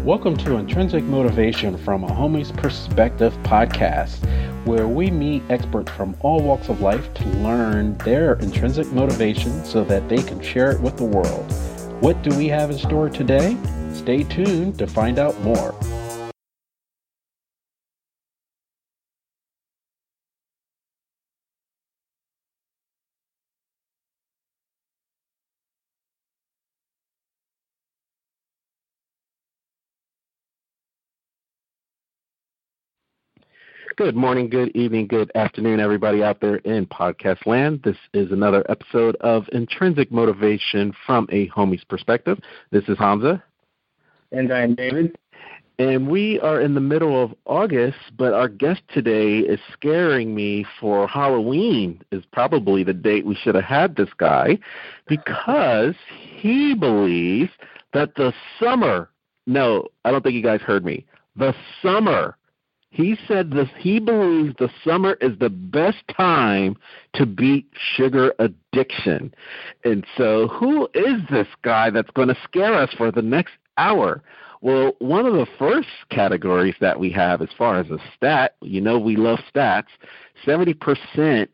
Welcome to Intrinsic Motivation from a Homie's Perspective podcast, where we meet experts from all walks of life to learn their intrinsic motivation so that they can share it with the world. What do we have in store today? Stay tuned to find out more. Good morning, good evening, good afternoon, everybody out there in podcast land. This is another episode of Intrinsic Motivation from a Homie's Perspective. This is Hamza. And I'm David. And we are in the middle of August, but our guest today is scaring me for Halloween, is probably the date we should have had this guy, because he believes that the summer, no, I don't think you guys heard me, the summer he said this he believes the summer is the best time to beat sugar addiction. And so who is this guy that's going to scare us for the next hour? Well, one of the first categories that we have as far as a stat, you know we love stats, 70%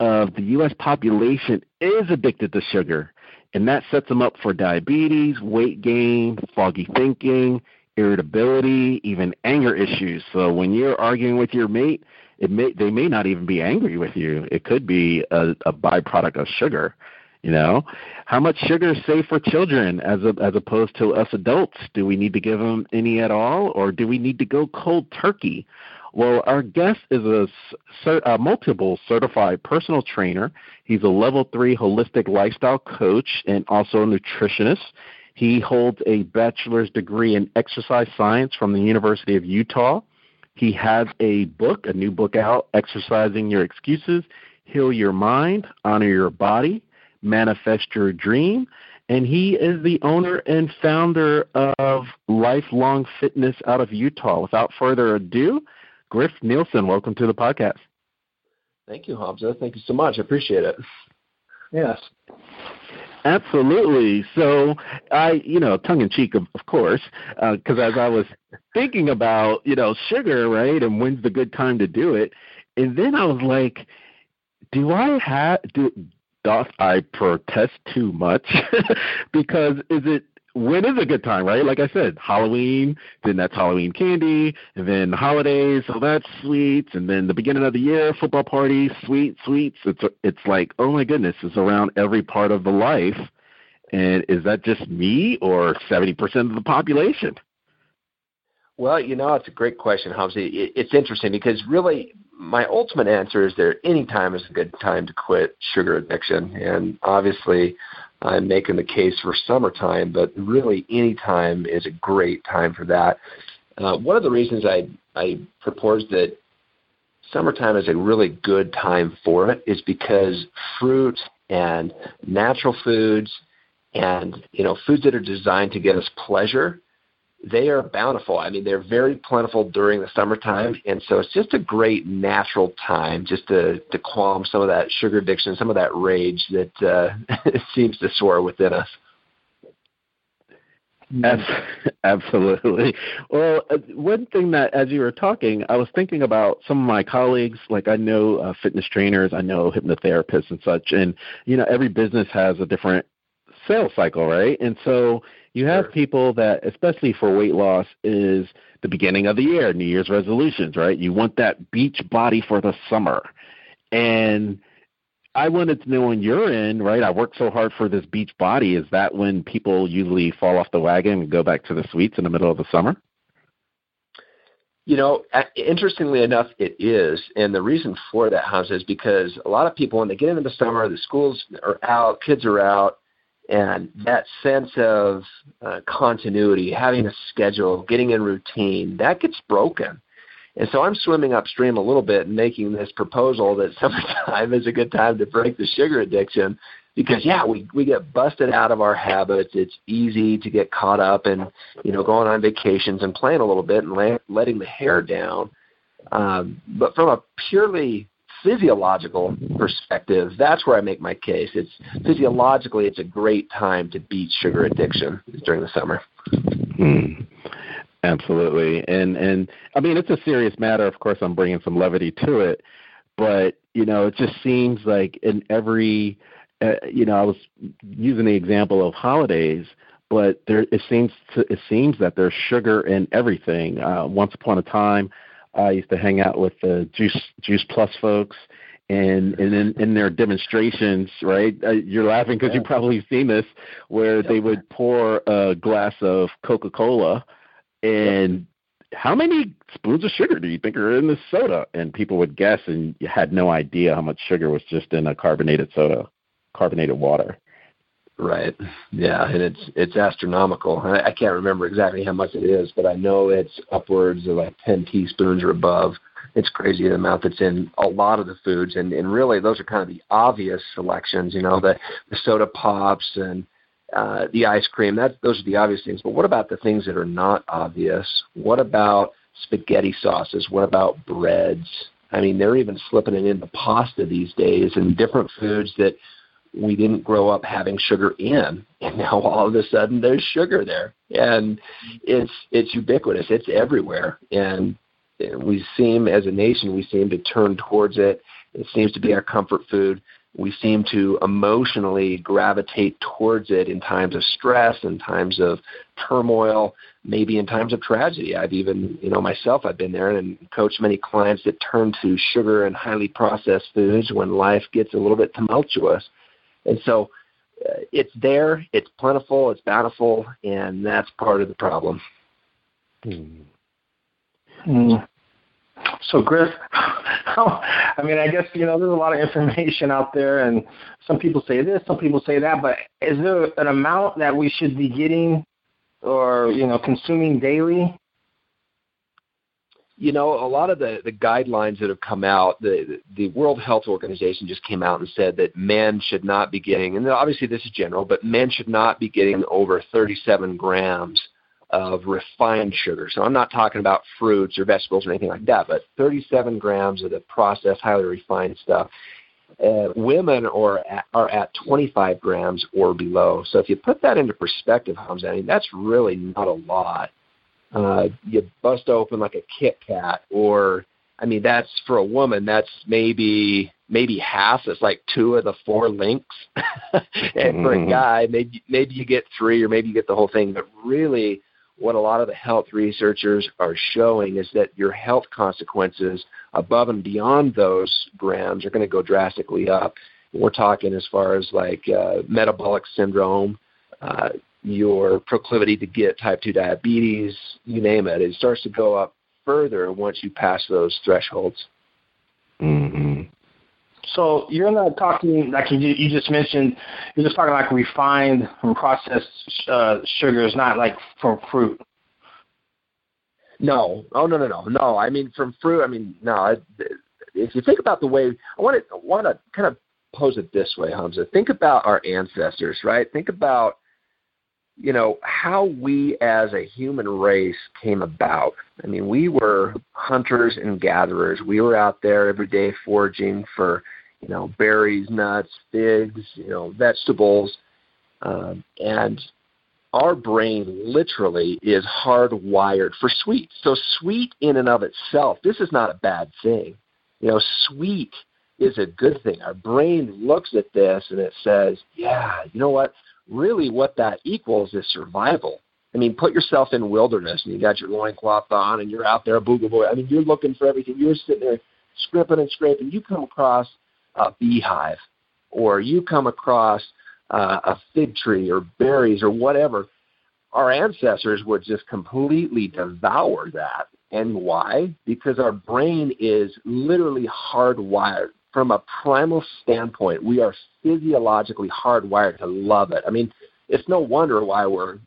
of the US population is addicted to sugar. And that sets them up for diabetes, weight gain, foggy thinking, irritability, even anger issues. So when you're arguing with your mate, it may they may not even be angry with you. It could be a, a byproduct of sugar. You know, how much sugar is safe for children as a, as opposed to us adults? Do we need to give them any at all, or do we need to go cold turkey? Well, our guest is a, a, multiple certified personal trainer. He's a level three holistic lifestyle coach and also a nutritionist. He holds a bachelor's degree in exercise science from the University of Utah. He has a book, a new book out, Exorcising Your Excuses, Heal Your Mind, Honor Your Body, Manifest Your Dream. And he is the owner and founder of Lifelong Fitness out of Utah. Without further ado, Griff Neilson, welcome to the podcast. Thank you, Hamza. Thank you so much. I appreciate it. Yes. Absolutely. So I, you know, tongue in cheek, of, of course, because uh, as I was thinking about, you know, sugar, right, and when's the good time to do it, and then I was like, do I have do doth I protest too much? because is it when is a good time, right? Like I said, Halloween, then that's Halloween candy, and then the holidays, so that's sweets, and then the beginning of the year, football parties, sweet sweets. It's it's like, oh my goodness, it's around every part of the life. And is that just me or seventy percent of the population? Well, you know, it's a great question, Hamza. It's interesting because really, my ultimate answer is there any time is a good time to quit sugar addiction, and obviously, I'm making the case for summertime, but really any time is a great time for that. Uh, one of the reasons I, I propose that summertime is a really good time for it is because fruit and natural foods and you know foods that are designed to get us pleasure they are bountiful. I mean, they're very plentiful during the summertime, and so it's just a great natural time just to to calm some of that sugar addiction, some of that rage that uh, seems to soar within us. Absolutely. Well, uh, one thing that, as you were talking, I was thinking about some of my colleagues. Like I know uh, fitness trainers, I know hypnotherapists and such, and you know every business has a different sales cycle, right? And so you have sure. people that, especially for weight loss, is the beginning of the year, New Year's resolutions, right? You want that beach body for the summer. And I wanted to know when you're in, right? I worked so hard for this beach body. Is that when people usually fall off the wagon and go back to the sweets in the middle of the summer? You know, interestingly enough, it is. And the reason for that, Hans, is because a lot of people, when they get into the summer, the schools are out, kids are out, and that sense of uh, continuity, having a schedule, getting in routine, that gets broken. And so I'm swimming upstream a little bit and making this proposal that summertime is a good time to break the sugar addiction because yeah, we we get busted out of our habits. It's easy to get caught up in you know going on vacations and playing a little bit and la- letting the hair down. Um, but from a purely physiological perspective, that's where I make my case. It's physiologically, it's a great time to beat sugar addiction during the summer. Hmm. Absolutely, and and I mean it's a serious matter. Of course, I'm bringing some levity to it, but you know it just seems like in every, uh, you know, I was using the example of holidays, but there it seems to, it seems that there's sugar in everything. Uh, once upon a time, I used to hang out with the Juice Juice Plus folks, and and in, in their demonstrations, right? Uh, you're laughing because yeah. you've probably seen this, where they would pour a glass of Coca Cola and how many spoons of sugar do you think are in this soda? And people would guess, and you had no idea how much sugar was just in a carbonated soda, carbonated water. Right. Yeah, and it's it's astronomical. I, I can't remember exactly how much it is, but I know it's upwards of like ten teaspoons or above. It's crazy the amount that's in a lot of the foods, and and really those are kind of the obvious selections. You know, the the soda pops and uh, the ice cream. That those are the obvious things. But what about the things that are not obvious? What about spaghetti sauces? What about breads? I mean, they're even slipping it into pasta these days, and different foods that we didn't grow up having sugar in, and now all of a sudden there's sugar there, and it's it's ubiquitous. It's everywhere, and we seem as a nation we seem to turn towards it. It seems to be our comfort food we seem to emotionally gravitate towards it in times of stress, in times of turmoil, maybe in times of tragedy. I've even, you know, myself, I've been there and coached many clients that turn to sugar and highly processed foods when life gets a little bit tumultuous. And so uh, it's there, it's plentiful, it's bountiful, and that's part of the problem. Hmm. Mm. So, Griff, I mean, I guess you know there's a lot of information out there, and some people say this, some people say that. But is there an amount that we should be getting, or you know, consuming daily? You know, a lot of the the guidelines that have come out, the the World Health Organization just came out and said that men should not be getting, and obviously this is general, but men should not be getting over 37 grams of refined sugar. So I'm not talking about fruits or vegetables or anything like that, but 37 grams of the processed, highly refined stuff. Uh, women are at, are at 25 grams or below. So if you put that into perspective, Hamza, I mean, that's really not a lot. Uh, you bust open like a Kit Kat, or I mean, that's for a woman. That's maybe maybe half. It's like two of the four links, and mm-hmm. for a mm-hmm. guy, maybe maybe you get three, or maybe you get the whole thing. But really, what a lot of the health researchers are showing is that your health consequences above and beyond those grams are going to go drastically up. We're talking as far as like uh, metabolic syndrome, uh, your proclivity to get type 2 diabetes, you name it. It starts to go up further once you pass those thresholds. Mm-hmm. So you're not talking like you, you just mentioned. You're just talking like refined and processed uh, sugars, not like from fruit. No, oh no, no, no, no. I mean from fruit. I mean no. If you think about the way I want to want to kind of pose it this way, Hamza. Think about our ancestors, right? Think about you know how we as a human race came about. I mean, we were hunters and gatherers. We were out there every day foraging for you know, berries, nuts, figs, you know, vegetables, um, and our brain literally is hardwired for sweet. So sweet in and of itself, this is not a bad thing. You know, sweet is a good thing. Our brain looks at this and it says, yeah, you know what? Really what that equals is survival. I mean, put yourself in wilderness and you got your loincloth on and you're out there, booga boy. I mean, you're looking for everything. You're sitting there scrimping and scraping. You come across a beehive, or you come across uh, a fig tree or berries or whatever, our ancestors would just completely devour that. And why? Because our brain is literally hardwired. From a primal standpoint, we are physiologically hardwired to love it. I mean, it's no wonder why we're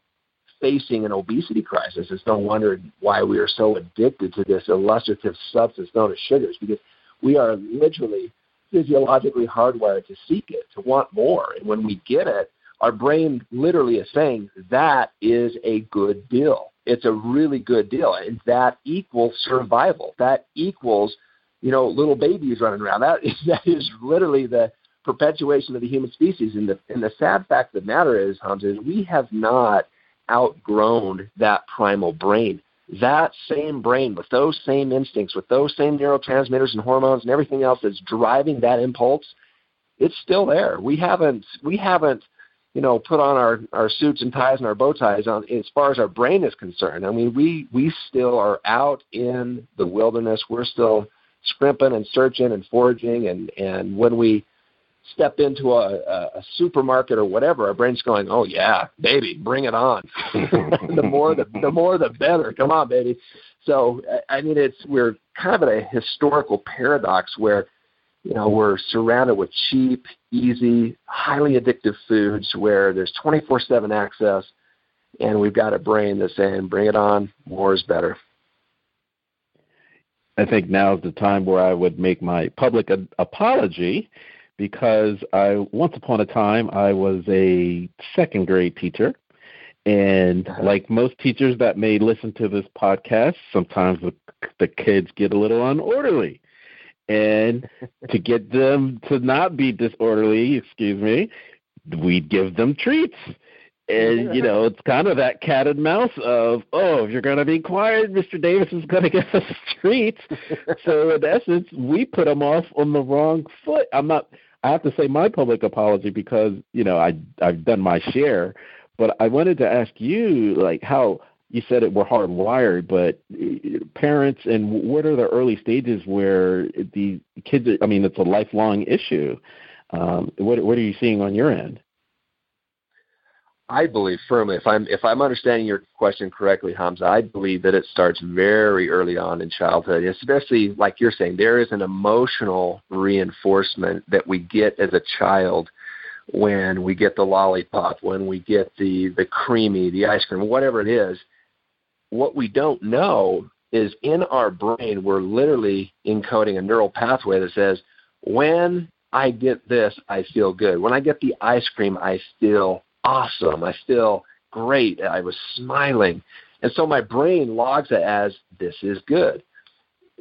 facing an obesity crisis. It's no wonder why we are so addicted to this illustrative substance known as sugars, because we are literally physiologically hardwired to seek it, to want more. And when we get it, our brain literally is saying that is a good deal. It's a really good deal. And that equals survival. That equals, you know, little babies running around. That is, that is literally the perpetuation of the human species. And the, and the sad fact of the matter is, Hans, is we have not outgrown that primal brain. that same brain with those same instincts, with those same neurotransmitters and hormones and everything else that's driving that impulse, it's still there. We haven't we haven't you know put on our our suits and ties and our bow ties on as far as our brain is concerned. I mean, we we still are out in the wilderness. We're still scrimping and searching and foraging and and when we step into a, a supermarket or whatever, our brain's going, "Oh yeah, baby, bring it on." the more the the more the better. Come on, baby. So I mean, it's we're kind of at a historical paradox where you know we're surrounded with cheap, easy, highly addictive foods where there's 24/7 access, and we've got a brain that's saying, "Bring it on, more is better." I think now is the time where I would make my public apology because I once upon a time I was a second grade teacher and uh-huh. like most teachers that may listen to this podcast, sometimes the, the kids get a little unorderly. And to get them to not be disorderly, excuse me, we'd give them treats. And you know, it's kind of that cat and mouse of, oh, if you're going to be quiet, Mr. Davis is going to get us treats. so in essence, we put them off on the wrong foot. I'm not I have to say my public apology because you know I I've done my share, but I wanted to ask you like how you said it were hardwired, but uh, parents and what are the early stages where the kids? I mean, it's a lifelong issue. Um, what what are you seeing on your end? I believe firmly, if I'm if I'm understanding your question correctly, Hamza, I believe that it starts very early on in childhood, especially like you're saying, there is an emotional reinforcement that we get as a child when we get the lollipop, when we get the the creamy, the ice cream, whatever it is. What we don't know is in our brain, we're literally encoding a neural pathway that says, when I get this, I feel good. When I get the ice cream, I feel awesome. I feel great. I was smiling. And so my brain logs it as this is good.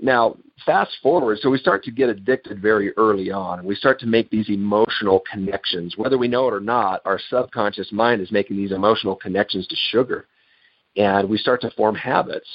Now, fast forward, so we start to get addicted very early on. and We start to make these emotional connections. Whether we know it or not, our subconscious mind is making these emotional connections to sugar. And we start to form habits.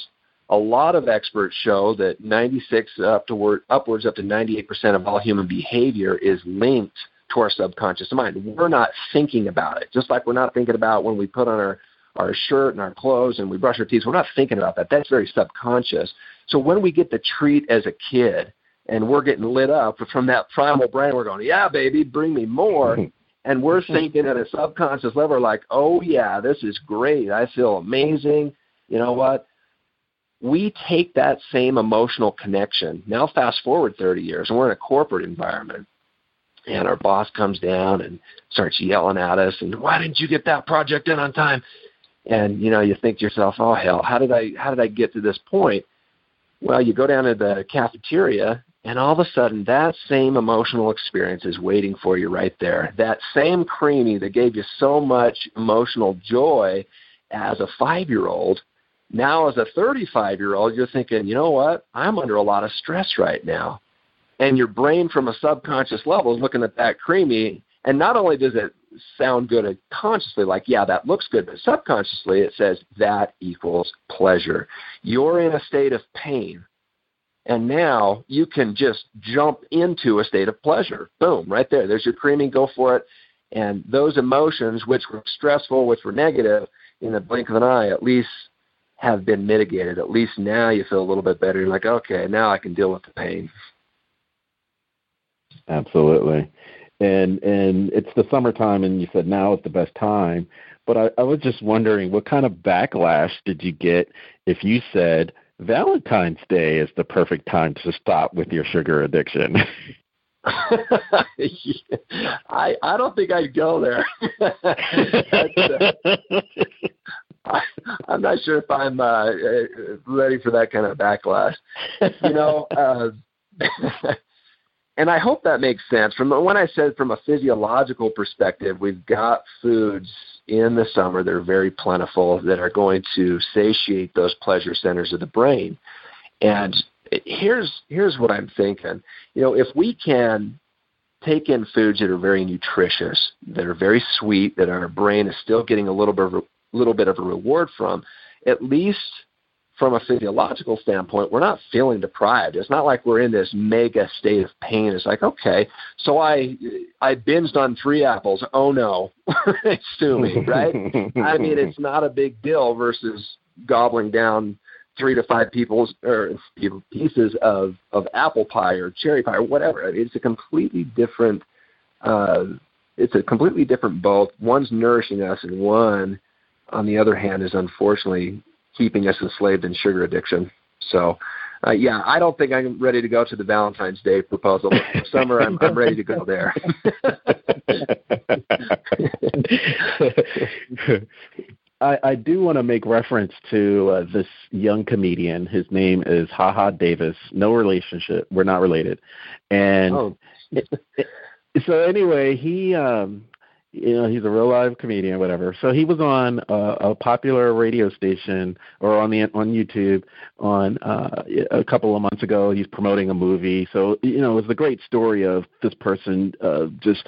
A lot of experts show that 96 up to, upwards up to 98% of all human behavior is linked to our subconscious mind. We're not thinking about it. Just like we're not thinking about when we put on our, our shirt and our clothes and we brush our teeth. We're not thinking about that. That's very subconscious. So when we get the treat as a kid and we're getting lit up from that primal brain, we're going, yeah, baby, bring me more. and we're thinking at a subconscious level like, oh, yeah, this is great. I feel amazing. You know what? we take that same emotional connection. Now, fast forward 30 years, and we're in a corporate environment and our boss comes down and starts yelling at us and why didn't you get that project in on time? And you know you think to yourself oh hell how did i how did i get to this point? Well you go down to the cafeteria and all of a sudden that same emotional experience is waiting for you right there. That same creamy that gave you so much emotional joy as a five year old now as a 35 year old you're thinking you know what? I'm under a lot of stress right now and your brain from a subconscious level is looking at that creamy and not only does it sound good consciously like yeah that looks good but subconsciously it says that equals pleasure. You're in a state of pain and now you can just jump into a state of pleasure. Boom right there. There's your creaming go for it. And those emotions which were stressful which were negative in the blink of an eye at least have been mitigated. At least now you feel a little bit better. You're like okay now i can deal with the pain Absolutely. And and it's the summertime and you said now is the best time. But I, I was just wondering what kind of backlash did you get if you said Valentine's Day is the perfect time to stop with your sugar addiction? I I don't think I'd go there. I, I'm not sure if I'm uh, ready for that kind of backlash. You know, uh, and I hope that makes sense. From when I said from a physiological perspective, we've got foods in the summer that are very plentiful that are going to satiate those pleasure centers of the brain. And here's here's what I'm thinking. You know, if we can take in foods that are very nutritious, that are very sweet, that our brain is still getting a little bit of a little bit of a reward from, at least from a physiological standpoint, we're not feeling deprived. It's not like we're in this mega state of pain. It's like, okay, so I I binged on three apples. Oh no, it's sue me, right? I mean, it's not a big deal versus gobbling down three to five people's or pieces of of apple pie or cherry pie or whatever. I mean, it's a completely different. Uh, it's a completely different both. One's nourishing us, and one, on the other hand, is unfortunately keeping us enslaved in sugar addiction. So, uh, yeah, I don't think I'm ready to go to the Valentine's Day proposal. Summer, I'm, I'm ready to go there. I, I do want to make reference to uh, this young comedian. His name is Haha Davis. No relationship. We're not related. And oh. so anyway, he um, you know he's a real live comedian whatever. So he was on a, a popular radio station or on the on youtube on uh a couple of months ago. He's promoting a movie. So you know it was the great story of this person uh just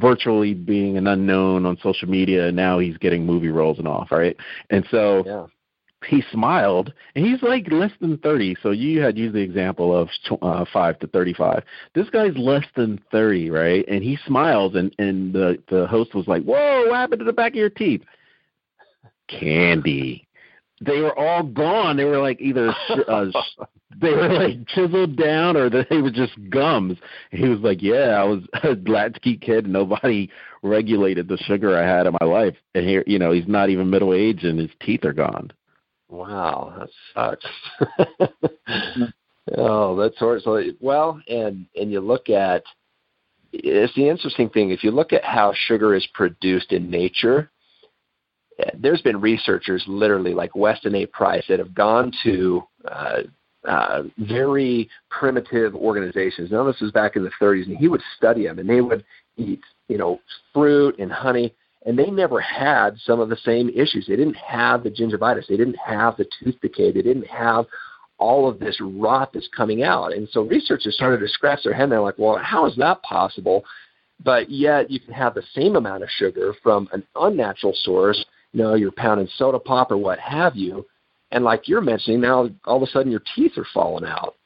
virtually being an unknown on social media. And now he's getting movie roles and off right? And so yeah he smiled, and he's like less than 30. So you had used the example of uh, 5 to 35. This guy's less than 30, right? And he smiles, and, and the, the host was like, Whoa, what happened to the back of your teeth? Candy. They were all gone. They were like either uh, they were like chiseled down or they were just gums. And he was like, "Yeah, I was a latchkey kid. Nobody regulated the sugar I had in my life, and here, you know, he's not even middle aged and his teeth are gone." Wow, that sucks. oh, that's horrible. Well, and and you look at it's the interesting thing. If you look at how sugar is produced in nature, there's been researchers, literally like Weston A. Price, that have gone to uh, uh, very primitive organizations. Now, this was back in the 30s, and he would study them, and they would eat, you know, fruit and honey, and they never had some of the same issues. They didn't have the gingivitis. They didn't have the tooth decay. They didn't have all of this rot that's coming out. And so researchers started to scratch their head. And they're like, well, how is that possible? But yet you can have the same amount of sugar from an unnatural source, you know, your pounding soda pop or what have you. And like you're mentioning, now all of a sudden your teeth are falling out.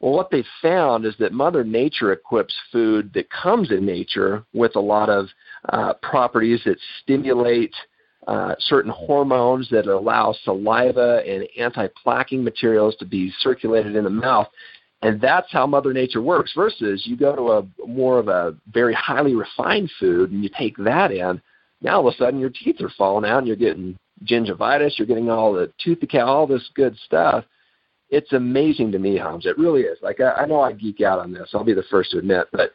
Well, what they found is that Mother Nature equips food that comes in nature with a lot of uh, properties that stimulate uh, certain hormones that allow saliva and anti-plaquing materials to be circulated in the mouth. And that's how Mother Nature works. Versus you go to a more of a very highly refined food and you take that in, now all of a sudden your teeth are falling out and you're getting gingivitis, you're getting all the tooth decay, all this good stuff it's amazing to me, Hans. It really is. Like I, I know I geek out on this. I'll be the first to admit, but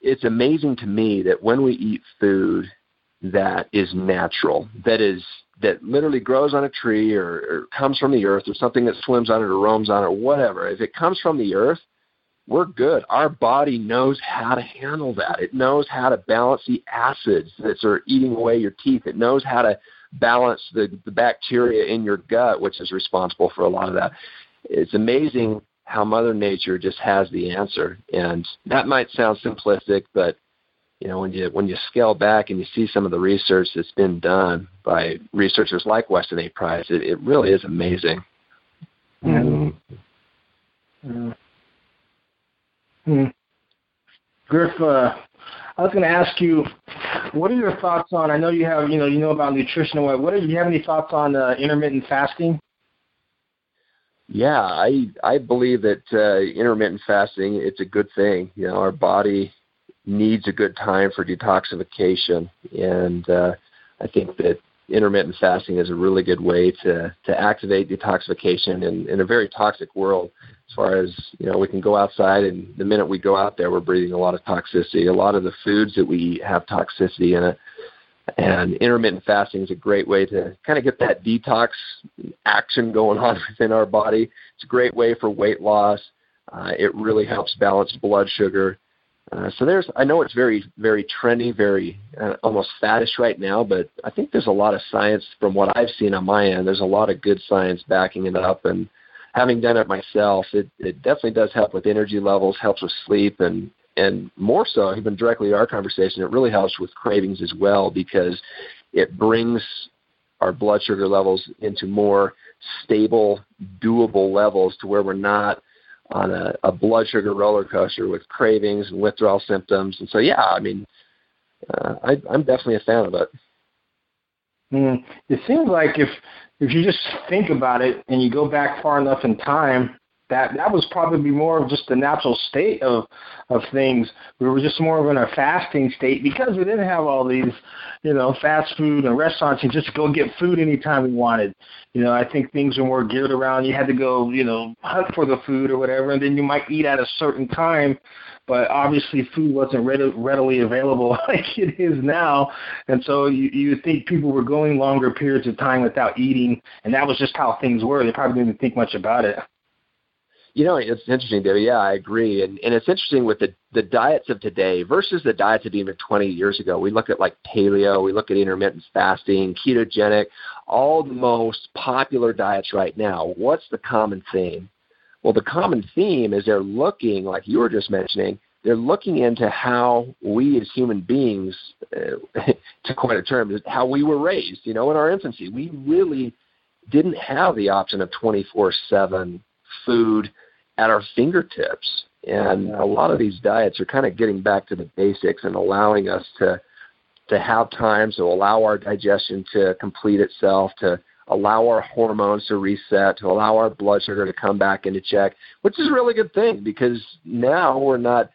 it's amazing to me that when we eat food that is natural, that is that literally grows on a tree or, or comes from the earth or something that swims on it or roams on it or whatever, if it comes from the earth, we're good. Our body knows how to handle that. It knows how to balance the acids that are eating away your teeth. It knows how to balance the, the bacteria in your gut, which is responsible for a lot of that. It's amazing how Mother Nature just has the answer, and that might sound simplistic, but you know when you when you scale back and you see some of the research that's been done by researchers like Weston A. Price, it, it really is amazing. Mm. Mm. Mm. Griff, uh, I was going to ask you, what are your thoughts on? I know you have, you know, you know about nutrition and what. What are you have any thoughts on uh, intermittent fasting? Yeah, I I believe that uh, intermittent fasting it's a good thing. You know, our body needs a good time for detoxification, and uh, I think that intermittent fasting is a really good way to to activate detoxification in, in a very toxic world. As far as you know we can go outside and the minute we go out there we're breathing a lot of toxicity. A lot of the foods that we eat have toxicity in it. And intermittent fasting is a great way to kind of get that detox action going on within our body. It's a great way for weight loss. Uh, it really helps balance blood sugar uh, so there's, I know it's very, very trendy, very uh, almost faddish right now, but I think there's a lot of science from what I've seen on my end. There's a lot of good science backing it up, and having done it myself, it, it definitely does help with energy levels, helps with sleep, and and more so, even directly to our conversation, it really helps with cravings as well because it brings our blood sugar levels into more stable, doable levels to where we're not on a, a blood sugar roller coaster with cravings and withdrawal symptoms. And so, yeah, I mean, uh, I, I'm definitely a fan of it. Mm, it seems like if if you just think about it and you go back far enough in time, that that was probably more of just the natural state of of things. We were just more of in a fasting state because we didn't have all these, you know, fast food and restaurants and just go get food anytime we wanted. You know, I think things were more geared around. You had to go, you know, hunt for the food or whatever, and then you might eat at a certain time. But obviously, food wasn't readily available like it is now, and so you you think people were going longer periods of time without eating, and that was just how things were. They probably didn't think much about it. You know, it's interesting, David. Yeah, I agree, and and it's interesting with the the diets of today versus the diets of even 20 years ago. We look at like paleo, we look at intermittent fasting, ketogenic, all the most popular diets right now. What's the common theme? Well, the common theme is they're looking, like you were just mentioning, they're looking into how we as human beings, uh, to coin a term, how we were raised. You know, in our infancy, we really didn't have the option of 24/7 food at our fingertips. And a lot of these diets are kind of getting back to the basics and allowing us to to have time to allow our digestion to complete itself, to allow our hormones to reset, to allow our blood sugar to come back into check, which is a really good thing because now we're not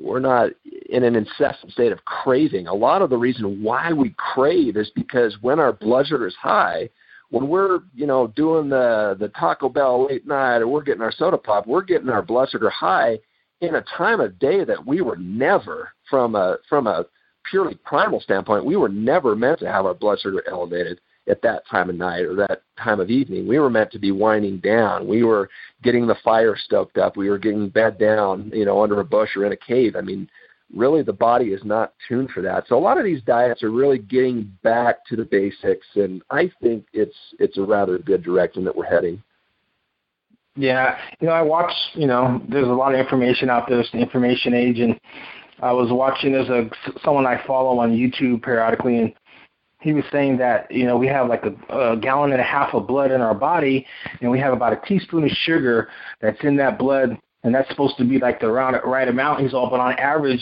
we're not in an incessant state of craving. A lot of the reason why we crave is because when our blood sugar is high, when we're you know doing the the Taco Bell late night or we're getting our soda pop, we're getting our blood sugar high in a time of day that we were never from a from a purely primal standpoint, we were never meant to have our blood sugar elevated at that time of night or that time of evening. We were meant to be winding down. We were getting the fire stoked up. We were getting bed down, you know, under a bush or in a cave. I mean, really the body is not tuned for that. So a lot of these diets are really getting back to the basics and I think it's it's a rather good direction that we're heading. Yeah, you know, I watch. You know, there's a lot of information out there. It's the information age, and I was watching. There's a someone I follow on YouTube periodically, and he was saying that you know we have like a, a gallon and a half of blood in our body, and we have about a teaspoon of sugar that's in that blood and that's supposed to be like the right, right amount. He's all, but on average,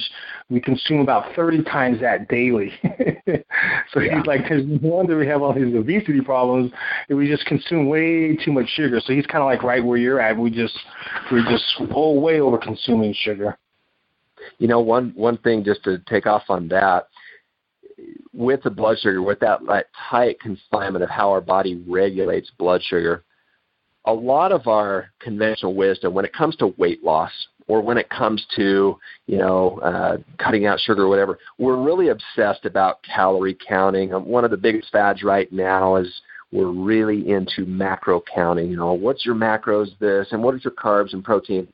we consume about 30 times that daily. so yeah. he's like, there's no wonder we have all these obesity problems. And we just consume way too much sugar. So he's kind of like right where you're at. We just we're just oh, way over consuming sugar. You know, one one thing just to take off on that with the blood sugar, with that, that tight confinement of how our body regulates blood sugar a lot of our conventional wisdom when it comes to weight loss or when it comes to you know uh, cutting out sugar or whatever, we're really obsessed about calorie counting. Um, one of the biggest fads right now is we're really into macro counting. You know, what's your macros this and what is your carbs and protein?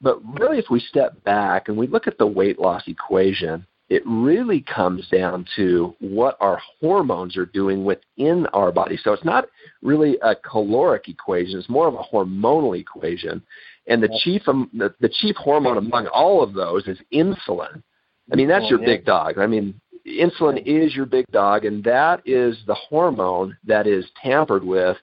But really, if we step back and we look at the weight loss equation, it really comes down to what our hormones are doing within our body. So it's not really a caloric equation; it's more of a hormonal equation. And the chief um, the, the chief hormone among all of those is insulin. I mean, that's your big dog. I mean, insulin is your big dog, and that is the hormone that is tampered with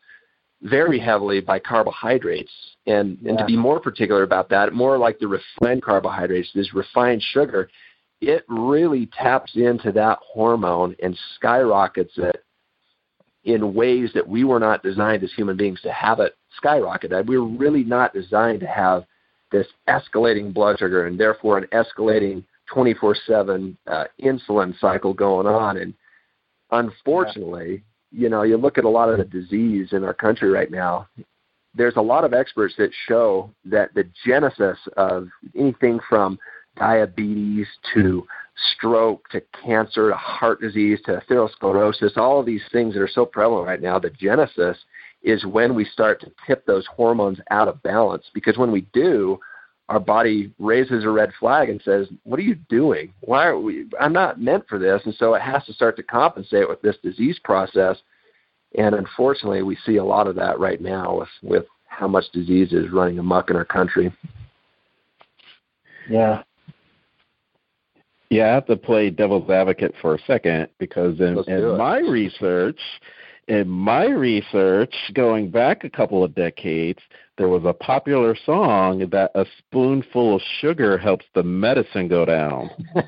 very heavily by carbohydrates. And and yeah. to be more particular about that, more like the refined carbohydrates, this refined sugar it really taps into that hormone and skyrockets it in ways that we were not designed as human beings to have it skyrocket. We were really not designed to have this escalating blood sugar and therefore an escalating 24/7 uh, insulin cycle going on. And unfortunately, yeah. you know, you look at a lot of the disease in our country right now. There's a lot of experts that show that the genesis of anything from diabetes to stroke to cancer to heart disease to atherosclerosis, all of these things that are so prevalent right now, the genesis is when we start to tip those hormones out of balance. Because when we do, our body raises a red flag and says, "What are you doing? Why are we? I'm not meant for this." And so it has to start to compensate with this disease process. And unfortunately, we see a lot of that right now with with how much disease is running amok in our country. Yeah, yeah, I have to play devil's advocate for a second because in, in my research, in my research, going back a couple of decades, there was a popular song that a spoonful of sugar helps the medicine go down.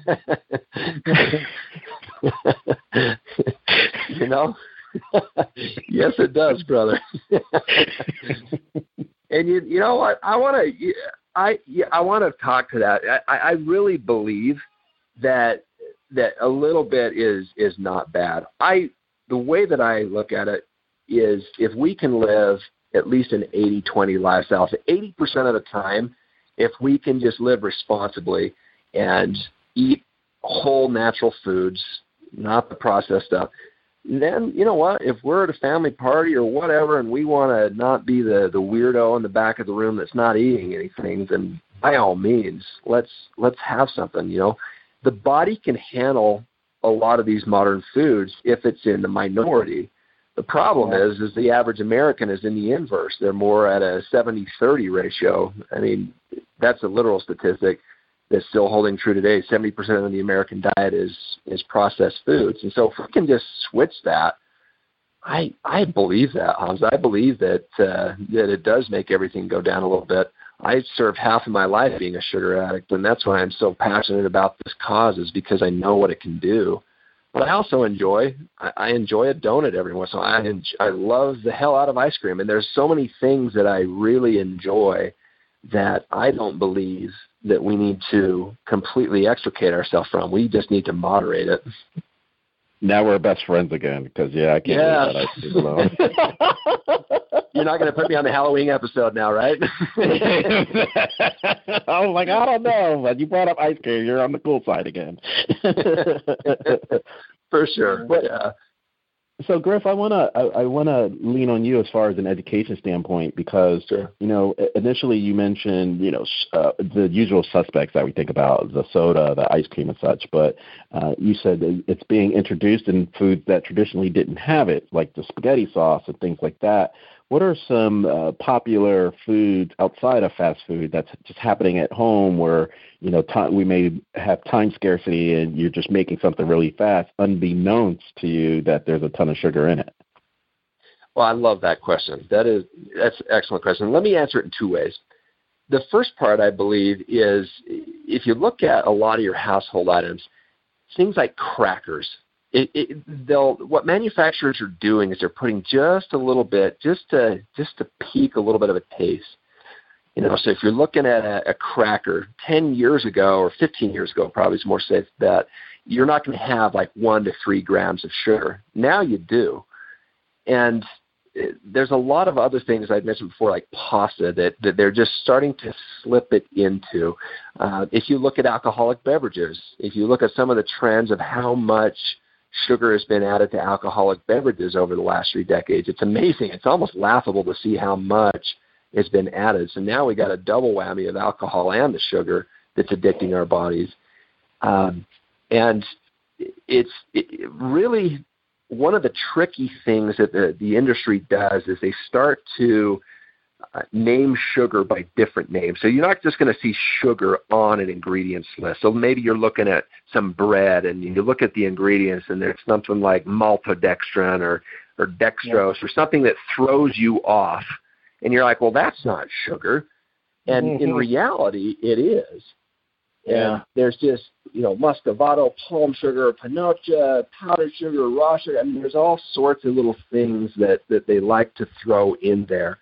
you know, yes, it does, brother. and you, you know what? I want to, I, I want to talk to that. I, I really believe that that a little bit is is not bad. I the way that I look at it is if we can live at least an 80-20 lifestyle, so 80% of the time, if we can just live responsibly and eat whole natural foods, not the processed stuff, then you know what? If we're at a family party or whatever, and we want to not be the the weirdo in the back of the room that's not eating anything, then by all means, let's let's have something. You know, the body can handle a lot of these modern foods if it's in the minority. The problem yeah. is, is the average American is in the inverse. They're more at a 70-30 ratio. I mean, that's a literal statistic that's still holding true today. 70% of the American diet is is processed foods, and so if we can just switch that, I I believe that Hans. I believe that uh, that it does make everything go down a little bit. I served half of my life being a sugar addict, and that's why I'm so passionate about this cause is because I know what it can do. But I also enjoy I, I enjoy a donut every once in a while. I enjoy, I love the hell out of ice cream, and there's so many things that I really enjoy that I don't believe that we need to completely extricate ourselves from. We just need to moderate it. Now we're best friends again because yeah, I can't yeah. leave that ice cream alone. You're not going to put me on the Halloween episode now, right? I was like, I don't know, but you brought up ice cream. You're on the cool side again. For sure. But, yeah so Griff, I wanna I, I, wanna lean on you as far as an education standpoint because sure. you know initially you mentioned you know uh, the usual suspects that we think about the soda, the ice cream, and such, but uh, you said it's being introduced in foods that traditionally didn't have it, like the spaghetti sauce and things like that. What are some uh, popular foods outside of fast food that's just happening at home where you know time, we may have time scarcity and you're just making something really fast, unbeknownst to you that there's a ton of sugar in it? Well, I love that question. That is that's an excellent question. Let me answer it in two ways. The first part, I believe, is if you look at a lot of your household items, things like crackers, it, it, they'll what manufacturers are doing is they're putting just a little bit, just to just to pique a little bit of a taste. You know, so if you're looking at a, a cracker 10 years ago or 15 years ago, probably is more safe bet, you're not going to have like one to three grams of sugar. Now you do, and it, there's a lot of other things I've mentioned before, like pasta, that, that they're just starting to slip it into. Uh, if you look at alcoholic beverages, if you look at some of the trends of how much sugar has been added to alcoholic beverages over the last three decades. It's amazing. It's almost laughable to see how much has been added. So now we got a double whammy of alcohol and the sugar that's addicting our bodies. Um, and it's it really one of the tricky things that the, the industry does is they start to uh, name sugar by different names. So you're not just going to see sugar on an ingredients list. So maybe you're looking at some bread and you look at the ingredients and there's something like maltodextrin or or dextrose yeah. or something that throws you off, and you're like, well, that's not sugar, and mm-hmm. in reality, it is. And yeah. there's just you know muscovado, palm sugar, panocha, powdered sugar, raw sugar. I mean, there's all sorts of little things that that they like to throw in there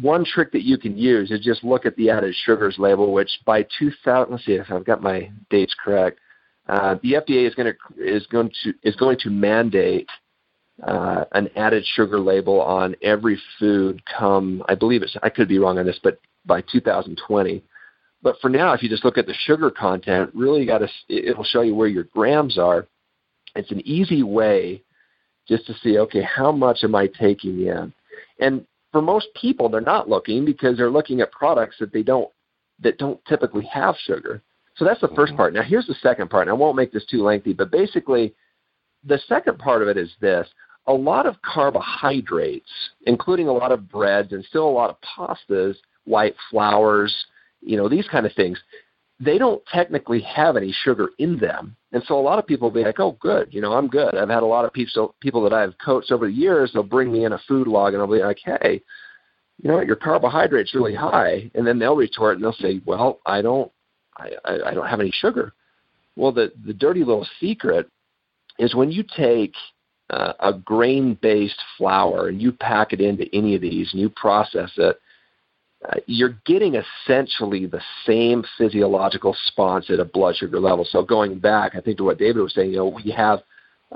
one trick that you can use is just look at the added sugars label, which by 2000, let's see if I've got my dates correct. Uh, the FDA is going to is going to is going to mandate uh, an added sugar label on every food. Come, I believe it's I could be wrong on this, but by 2020. But for now, if you just look at the sugar content, really got to it'll show you where your grams are. It's an easy way just to see okay how much am I taking in, and for most people they're not looking because they're looking at products that they don't that don't typically have sugar. So that's the first mm-hmm. part. Now here's the second part, and I won't make this too lengthy, but basically the second part of it is this. A lot of carbohydrates, including a lot of breads and still a lot of pastas, white flours, you know, these kind of things, they don't technically have any sugar in them. And so a lot of people will be like, oh, good, you know, I'm good. I've had a lot of people, that I've coached over the years, they'll bring me in a food log and I'll be like, hey, you know your carbohydrate's really high. And then they'll retort and they'll say, well, I don't, I, I, I don't have any sugar. Well, the, the dirty little secret is when you take uh, a grain-based flour and you pack it into any of these and you process it, uh, you're getting essentially the same physiological response at a blood sugar level. So going back, I think to what David was saying, you know, we have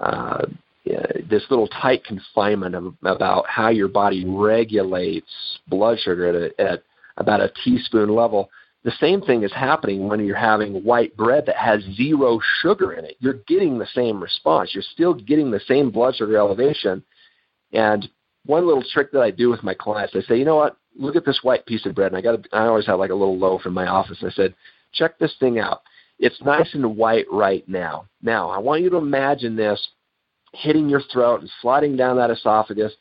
uh, this little tight confinement of, about how your body regulates blood sugar at, a, at about a teaspoon level. The same thing is happening when you're having white bread that has zero sugar in it. You're getting the same response. You're still getting the same blood sugar elevation. And one little trick that I do with my clients, I say, you know what? Look at this white piece of bread. And I got, I always have like a little loaf in my office. And I said, check this thing out. It's nice and white right now. Now, I want you to imagine this hitting your throat and sliding down that esophagus.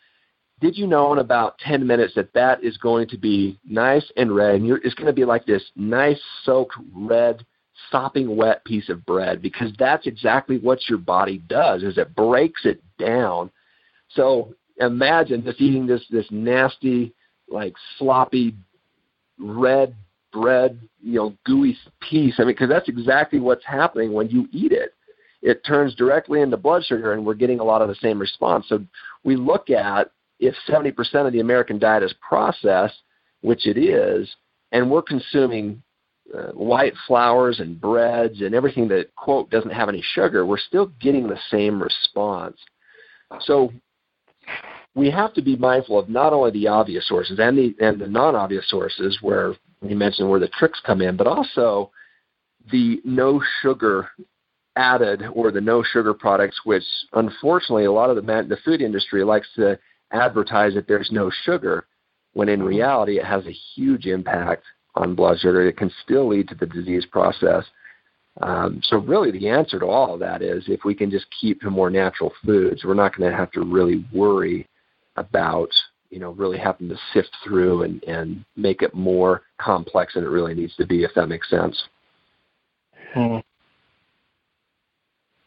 Did you know in about 10 minutes that that is going to be nice and red? And it's going to be like this nice, soaked, red, sopping wet piece of bread because that's exactly what your body does is it breaks it down. So imagine just eating this this nasty like sloppy red bread, you know, gooey piece. I mean, because that's exactly what's happening when you eat it. It turns directly into blood sugar, and we're getting a lot of the same response. So we look at if 70% of the American diet is processed, which it is, and we're consuming uh, white flours and breads and everything that quote doesn't have any sugar, we're still getting the same response. So we have to be mindful of not only the obvious sources and the and the non-obvious sources where you mentioned where the tricks come in, but also the no sugar added or the no sugar products, which unfortunately a lot of the the food industry likes to advertise that there's no sugar, when in reality it has a huge impact on blood sugar. It can still lead to the disease process. Um, so really, the answer to all of that is if we can just keep to more natural foods, we're not going to have to really worry about you know really having to sift through and and make it more complex than it really needs to be if that makes sense hmm.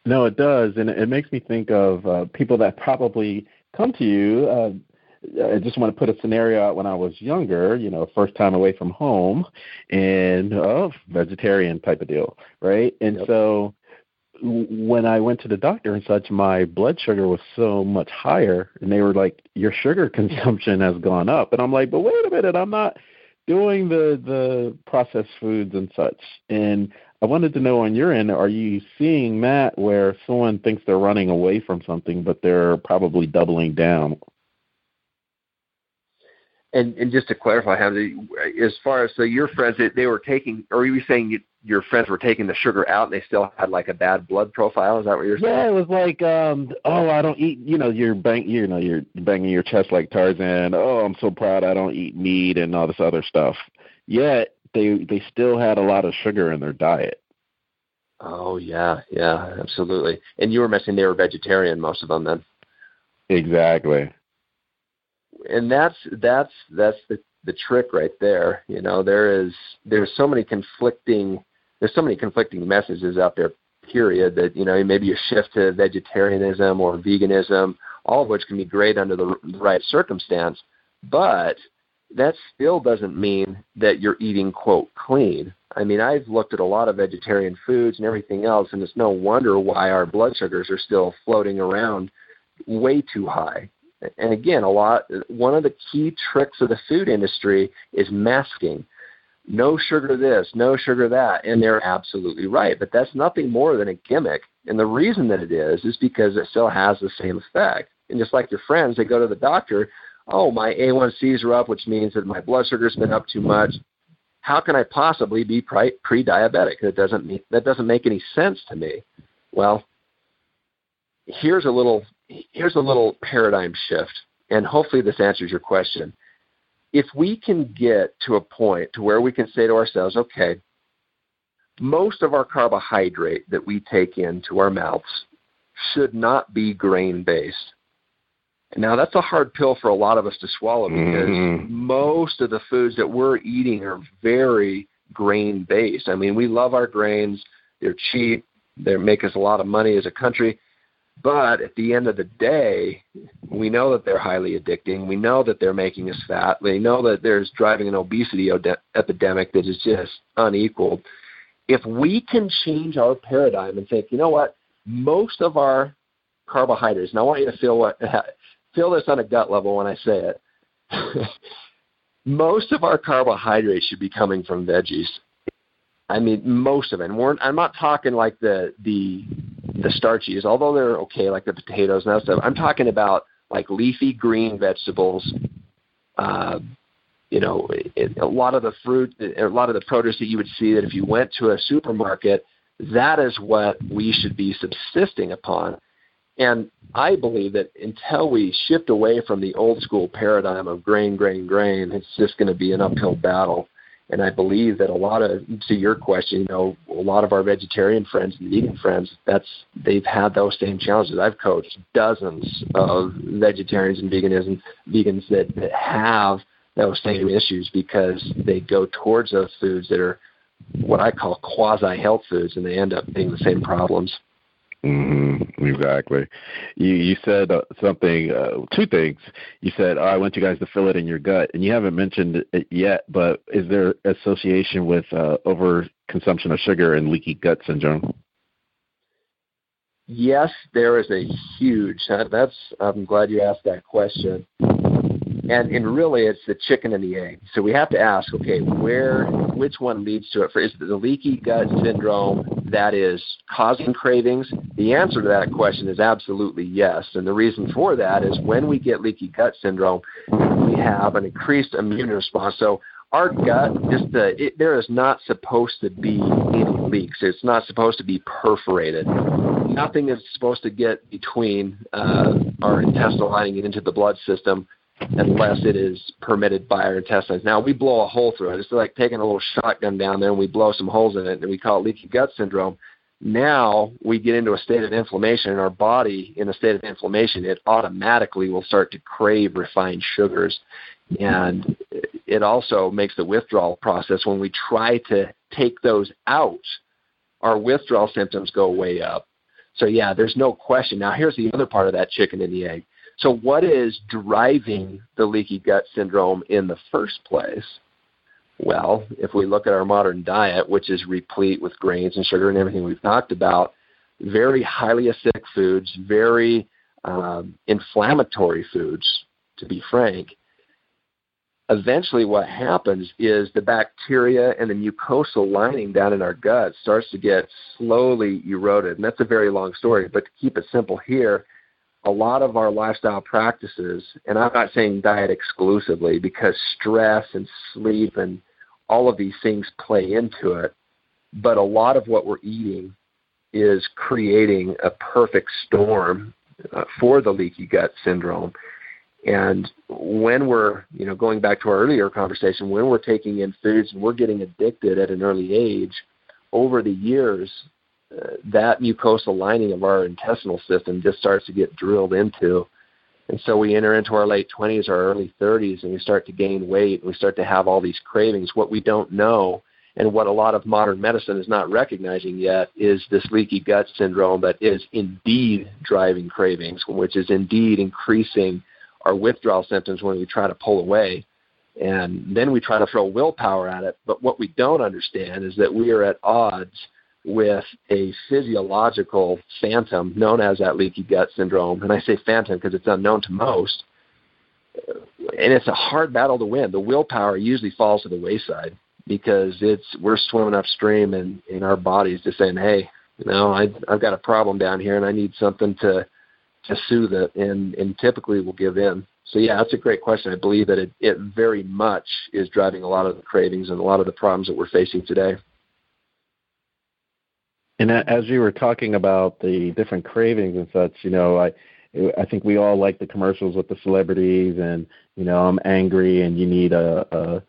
no it does and it makes me think of uh, people that probably come to you uh, I just want to put a scenario out when I was younger, you know, first time away from home and oh, vegetarian type of deal, right? And yep. so when I went to the doctor and such, my blood sugar was so much higher, and they were like, "Your sugar consumption has gone up," and I'm like, "But wait a minute, I'm not doing the the processed foods and such." And I wanted to know on your end, are you seeing that where someone thinks they're running away from something, but they're probably doubling down? And and just to clarify, Hamza, as far as so your friends, they were taking, or you saying your friends were taking the sugar out and they still had like a bad blood profile. Is that what you're saying? Yeah, it was like, um, oh, I don't eat. You know, you're bang, you know, you're banging your chest like Tarzan. Oh, I'm so proud I don't eat meat and all this other stuff. Yet they they still had a lot of sugar in their diet. Oh yeah, yeah, absolutely. And you were mentioning they were vegetarian, most of them then. Exactly. And that's that's that's the the trick right there. You know, there is there's so many conflicting there's so many conflicting messages out there period that you know maybe you shift to vegetarianism or veganism all of which can be great under the right circumstance but that still doesn't mean that you're eating quote clean i mean i've looked at a lot of vegetarian foods and everything else and it's no wonder why our blood sugars are still floating around way too high and again a lot one of the key tricks of the food industry is masking no sugar this, no sugar that, and they're absolutely right. But that's nothing more than a gimmick. And the reason that it is is because it still has the same effect. And just like your friends, they go to the doctor, oh, my A1Cs are up, which means that my blood sugar's been up too much. How can I possibly be pre-diabetic? That doesn't mean, that doesn't make any sense to me. Well, here's a little here's a little paradigm shift, and hopefully this answers your question if we can get to a point to where we can say to ourselves, okay, most of our carbohydrate that we take into our mouths should not be grain based. Now that's a hard pill for a lot of us to swallow because mm-hmm. most of the foods that we're eating are very grain based. I mean, we love our grains; they're cheap, they make us a lot of money as a country. But at the end of the day, we know that they're highly addicting. We know that they're making us fat. We know that there's driving an obesity ode- epidemic that is just unequaled. If we can change our paradigm and think, you know what, most of our carbohydrates, and I want you to feel what feel this on a gut level when I say it. most of our carbohydrates should be coming from veggies. I mean, most of it. And we're, I'm not talking like the the the starchies, although they're okay, like the potatoes and that stuff. I'm talking about like leafy green vegetables. Uh, you know, it, a lot of the fruit, a lot of the produce that you would see that if you went to a supermarket, that is what we should be subsisting upon. And I believe that until we shift away from the old school paradigm of grain, grain, grain, it's just going to be an uphill battle. And I believe that a lot of, to your question, you know, a lot of our vegetarian friends and vegan friends, that's they've had those same challenges. I've coached dozens of vegetarians and veganism vegans that, that have those same issues because they go towards those foods that are what I call quasi health foods, and they end up being the same problems. Mm-hmm, exactly. You you said uh, something, uh, two things. You said, oh, "I want you guys to feel it in your gut," and you haven't mentioned it yet. But is there association with uh, over consumption of sugar and leaky gut syndrome? Yes, there is a huge. That's. I'm glad you asked that question and and really it's the chicken and the egg. So we have to ask, okay, where which one leads to it? For is it the leaky gut syndrome that is causing cravings? The answer to that question is absolutely yes. And the reason for that is when we get leaky gut syndrome, we have an increased immune response. So our gut, just the it, there is not supposed to be any leaks. It's not supposed to be perforated. Nothing is supposed to get between uh, our intestinal lining and into the blood system unless it is permitted by our intestines. Now we blow a hole through it. It's like taking a little shotgun down there and we blow some holes in it and we call it leaky gut syndrome. Now we get into a state of inflammation and our body in a state of inflammation, it automatically will start to crave refined sugars. And it also makes the withdrawal process when we try to take those out, our withdrawal symptoms go way up. So yeah, there's no question. Now here's the other part of that chicken and the egg so, what is driving the leaky gut syndrome in the first place? Well, if we look at our modern diet, which is replete with grains and sugar and everything we've talked about, very highly acidic foods, very um, inflammatory foods, to be frank, eventually what happens is the bacteria and the mucosal lining down in our gut starts to get slowly eroded. And that's a very long story, but to keep it simple here, a lot of our lifestyle practices, and I'm not saying diet exclusively because stress and sleep and all of these things play into it, but a lot of what we're eating is creating a perfect storm uh, for the leaky gut syndrome. And when we're, you know, going back to our earlier conversation, when we're taking in foods and we're getting addicted at an early age, over the years, that mucosal lining of our intestinal system just starts to get drilled into. And so we enter into our late 20s or early 30s and we start to gain weight and we start to have all these cravings. What we don't know and what a lot of modern medicine is not recognizing yet is this leaky gut syndrome that is indeed driving cravings, which is indeed increasing our withdrawal symptoms when we try to pull away. And then we try to throw willpower at it. But what we don't understand is that we are at odds with a physiological phantom known as that leaky gut syndrome. And I say phantom because it's unknown to most. And it's a hard battle to win. The willpower usually falls to the wayside because it's we're swimming upstream and in our bodies just saying, hey, you know, I, I've got a problem down here and I need something to to soothe it, and and typically we'll give in. So yeah, that's a great question. I believe that it, it very much is driving a lot of the cravings and a lot of the problems that we're facing today. And as you were talking about the different cravings and such, you know, I I think we all like the commercials with the celebrities and you know I'm angry and you need a, a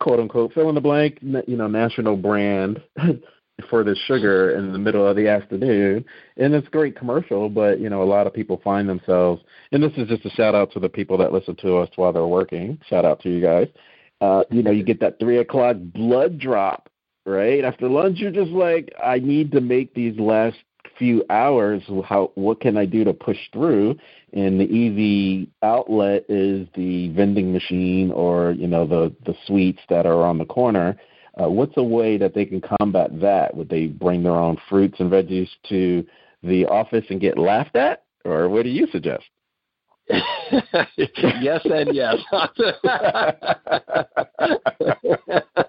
quote unquote fill in the blank you know national brand for the sugar in the middle of the afternoon. And it's a great commercial but you know a lot of people find themselves and this is just a shout out to the people that listen to us while they're working. Shout out to you guys. Uh you know you get that three o'clock blood drop right? After lunch, you're just like, I need to make these last few hours. How what can I do to push through? And the easy outlet is the vending machine or you know the the sweets that are on the corner. Uh, what's a way that they can combat that? Would they bring their own fruits and veggies to the office and get laughed at, or what do you suggest? yes and yes.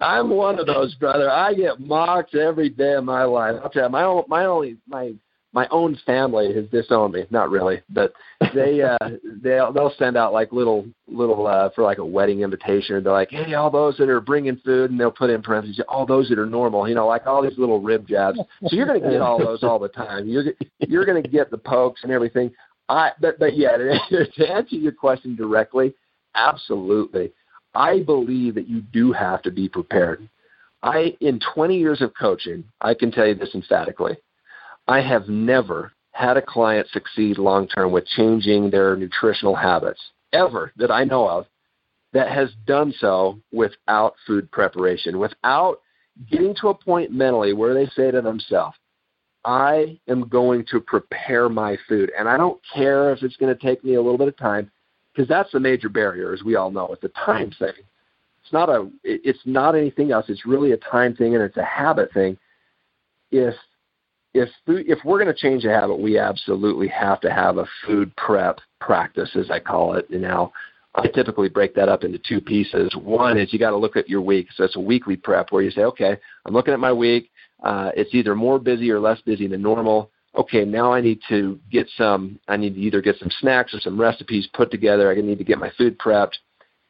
I'm one of those, brother. I get mocked every day of my life. I'll tell you, my own, my only, my my own family has disowned me. Not really, but they uh they'll they'll send out like little little uh for like a wedding invitation. They're like, hey, all those that are bringing food, and they'll put in parentheses, all those that are normal. You know, like all these little rib jabs. So you're going to get all those all the time. You're you're going to get the pokes and everything. I but but yeah, to answer your question directly, absolutely. I believe that you do have to be prepared. I in 20 years of coaching, I can tell you this emphatically. I have never had a client succeed long term with changing their nutritional habits ever that I know of that has done so without food preparation, without getting to a point mentally where they say to themselves, I am going to prepare my food. And I don't care if it's going to take me a little bit of time, because that's the major barrier, as we all know. It's a time thing. It's not a. It's not anything else. It's really a time thing, and it's a habit thing. If if if we're going to change a habit, we absolutely have to have a food prep practice, as I call it. You now, I typically break that up into two pieces. One is you got to look at your week. So it's a weekly prep where you say, okay, I'm looking at my week. Uh, it's either more busy or less busy than normal. Okay, now I need to get some. I need to either get some snacks or some recipes put together. I need to get my food prepped,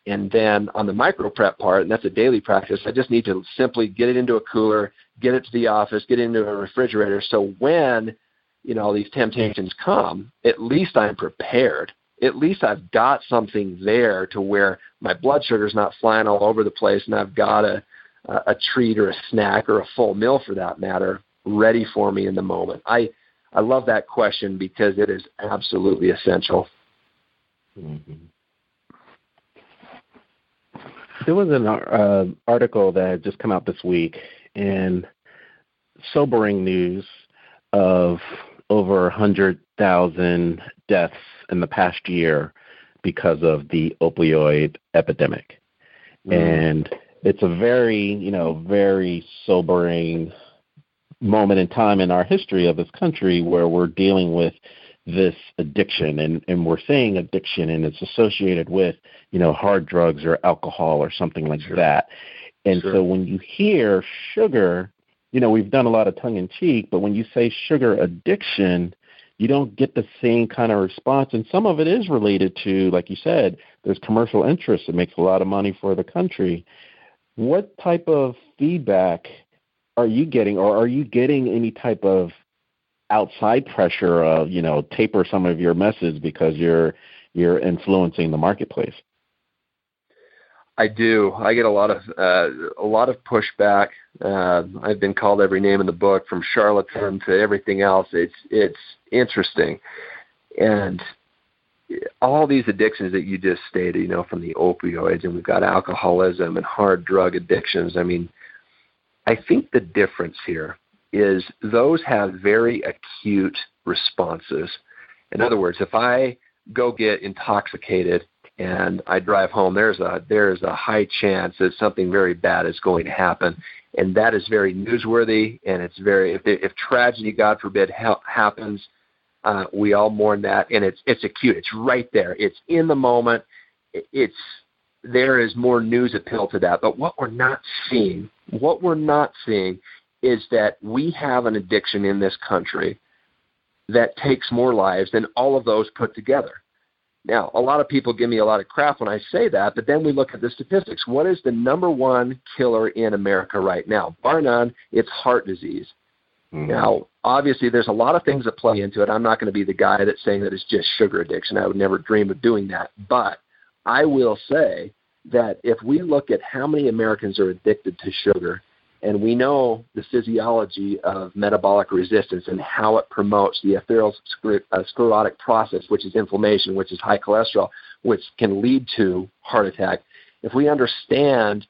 and then on the micro prep part, and that's a daily practice. I just need to simply get it into a cooler, get it to the office, get it into a refrigerator. So when you know all these temptations come, at least I'm prepared. At least I've got something there to where my blood sugar's not flying all over the place, and I've got a a treat or a snack or a full meal for that matter ready for me in the moment? I I love that question because it is absolutely essential. Mm-hmm. There was an uh, article that had just come out this week, and sobering news of over 100,000 deaths in the past year because of the opioid epidemic. Mm. And it's a very, you know, very sobering moment in time in our history of this country where we're dealing with this addiction and, and we're saying addiction and it's associated with, you know, hard drugs or alcohol or something like sure. that. And sure. so when you hear sugar, you know, we've done a lot of tongue in cheek, but when you say sugar addiction, you don't get the same kind of response. And some of it is related to, like you said, there's commercial interest. It makes a lot of money for the country. What type of feedback are you getting, or are you getting any type of outside pressure of you know taper some of your message because you're you're influencing the marketplace? I do. I get a lot of uh, a lot of pushback. Uh, I've been called every name in the book, from charlatan to everything else. It's it's interesting, and all these addictions that you just stated, you know, from the opioids, and we've got alcoholism and hard drug addictions. I mean, I think the difference here is those have very acute responses. In other words, if I go get intoxicated and I drive home, there's a there's a high chance that something very bad is going to happen, and that is very newsworthy. And it's very if if tragedy, God forbid, ha- happens, uh, we all mourn that, and it's it's acute. It's right there. It's in the moment. It's there is more news appeal to that. But what we're not seeing, what we're not seeing, is that we have an addiction in this country that takes more lives than all of those put together. Now, a lot of people give me a lot of crap when I say that, but then we look at the statistics. What is the number one killer in America right now? Bar none, it's heart disease. Mm-hmm. Now, obviously, there's a lot of things that play into it. I'm not going to be the guy that's saying that it's just sugar addiction. I would never dream of doing that. But I will say that if we look at how many Americans are addicted to sugar, and we know the physiology of metabolic resistance and how it promotes the atherosclerotic uh, process, which is inflammation, which is high cholesterol, which can lead to heart attack. If we understand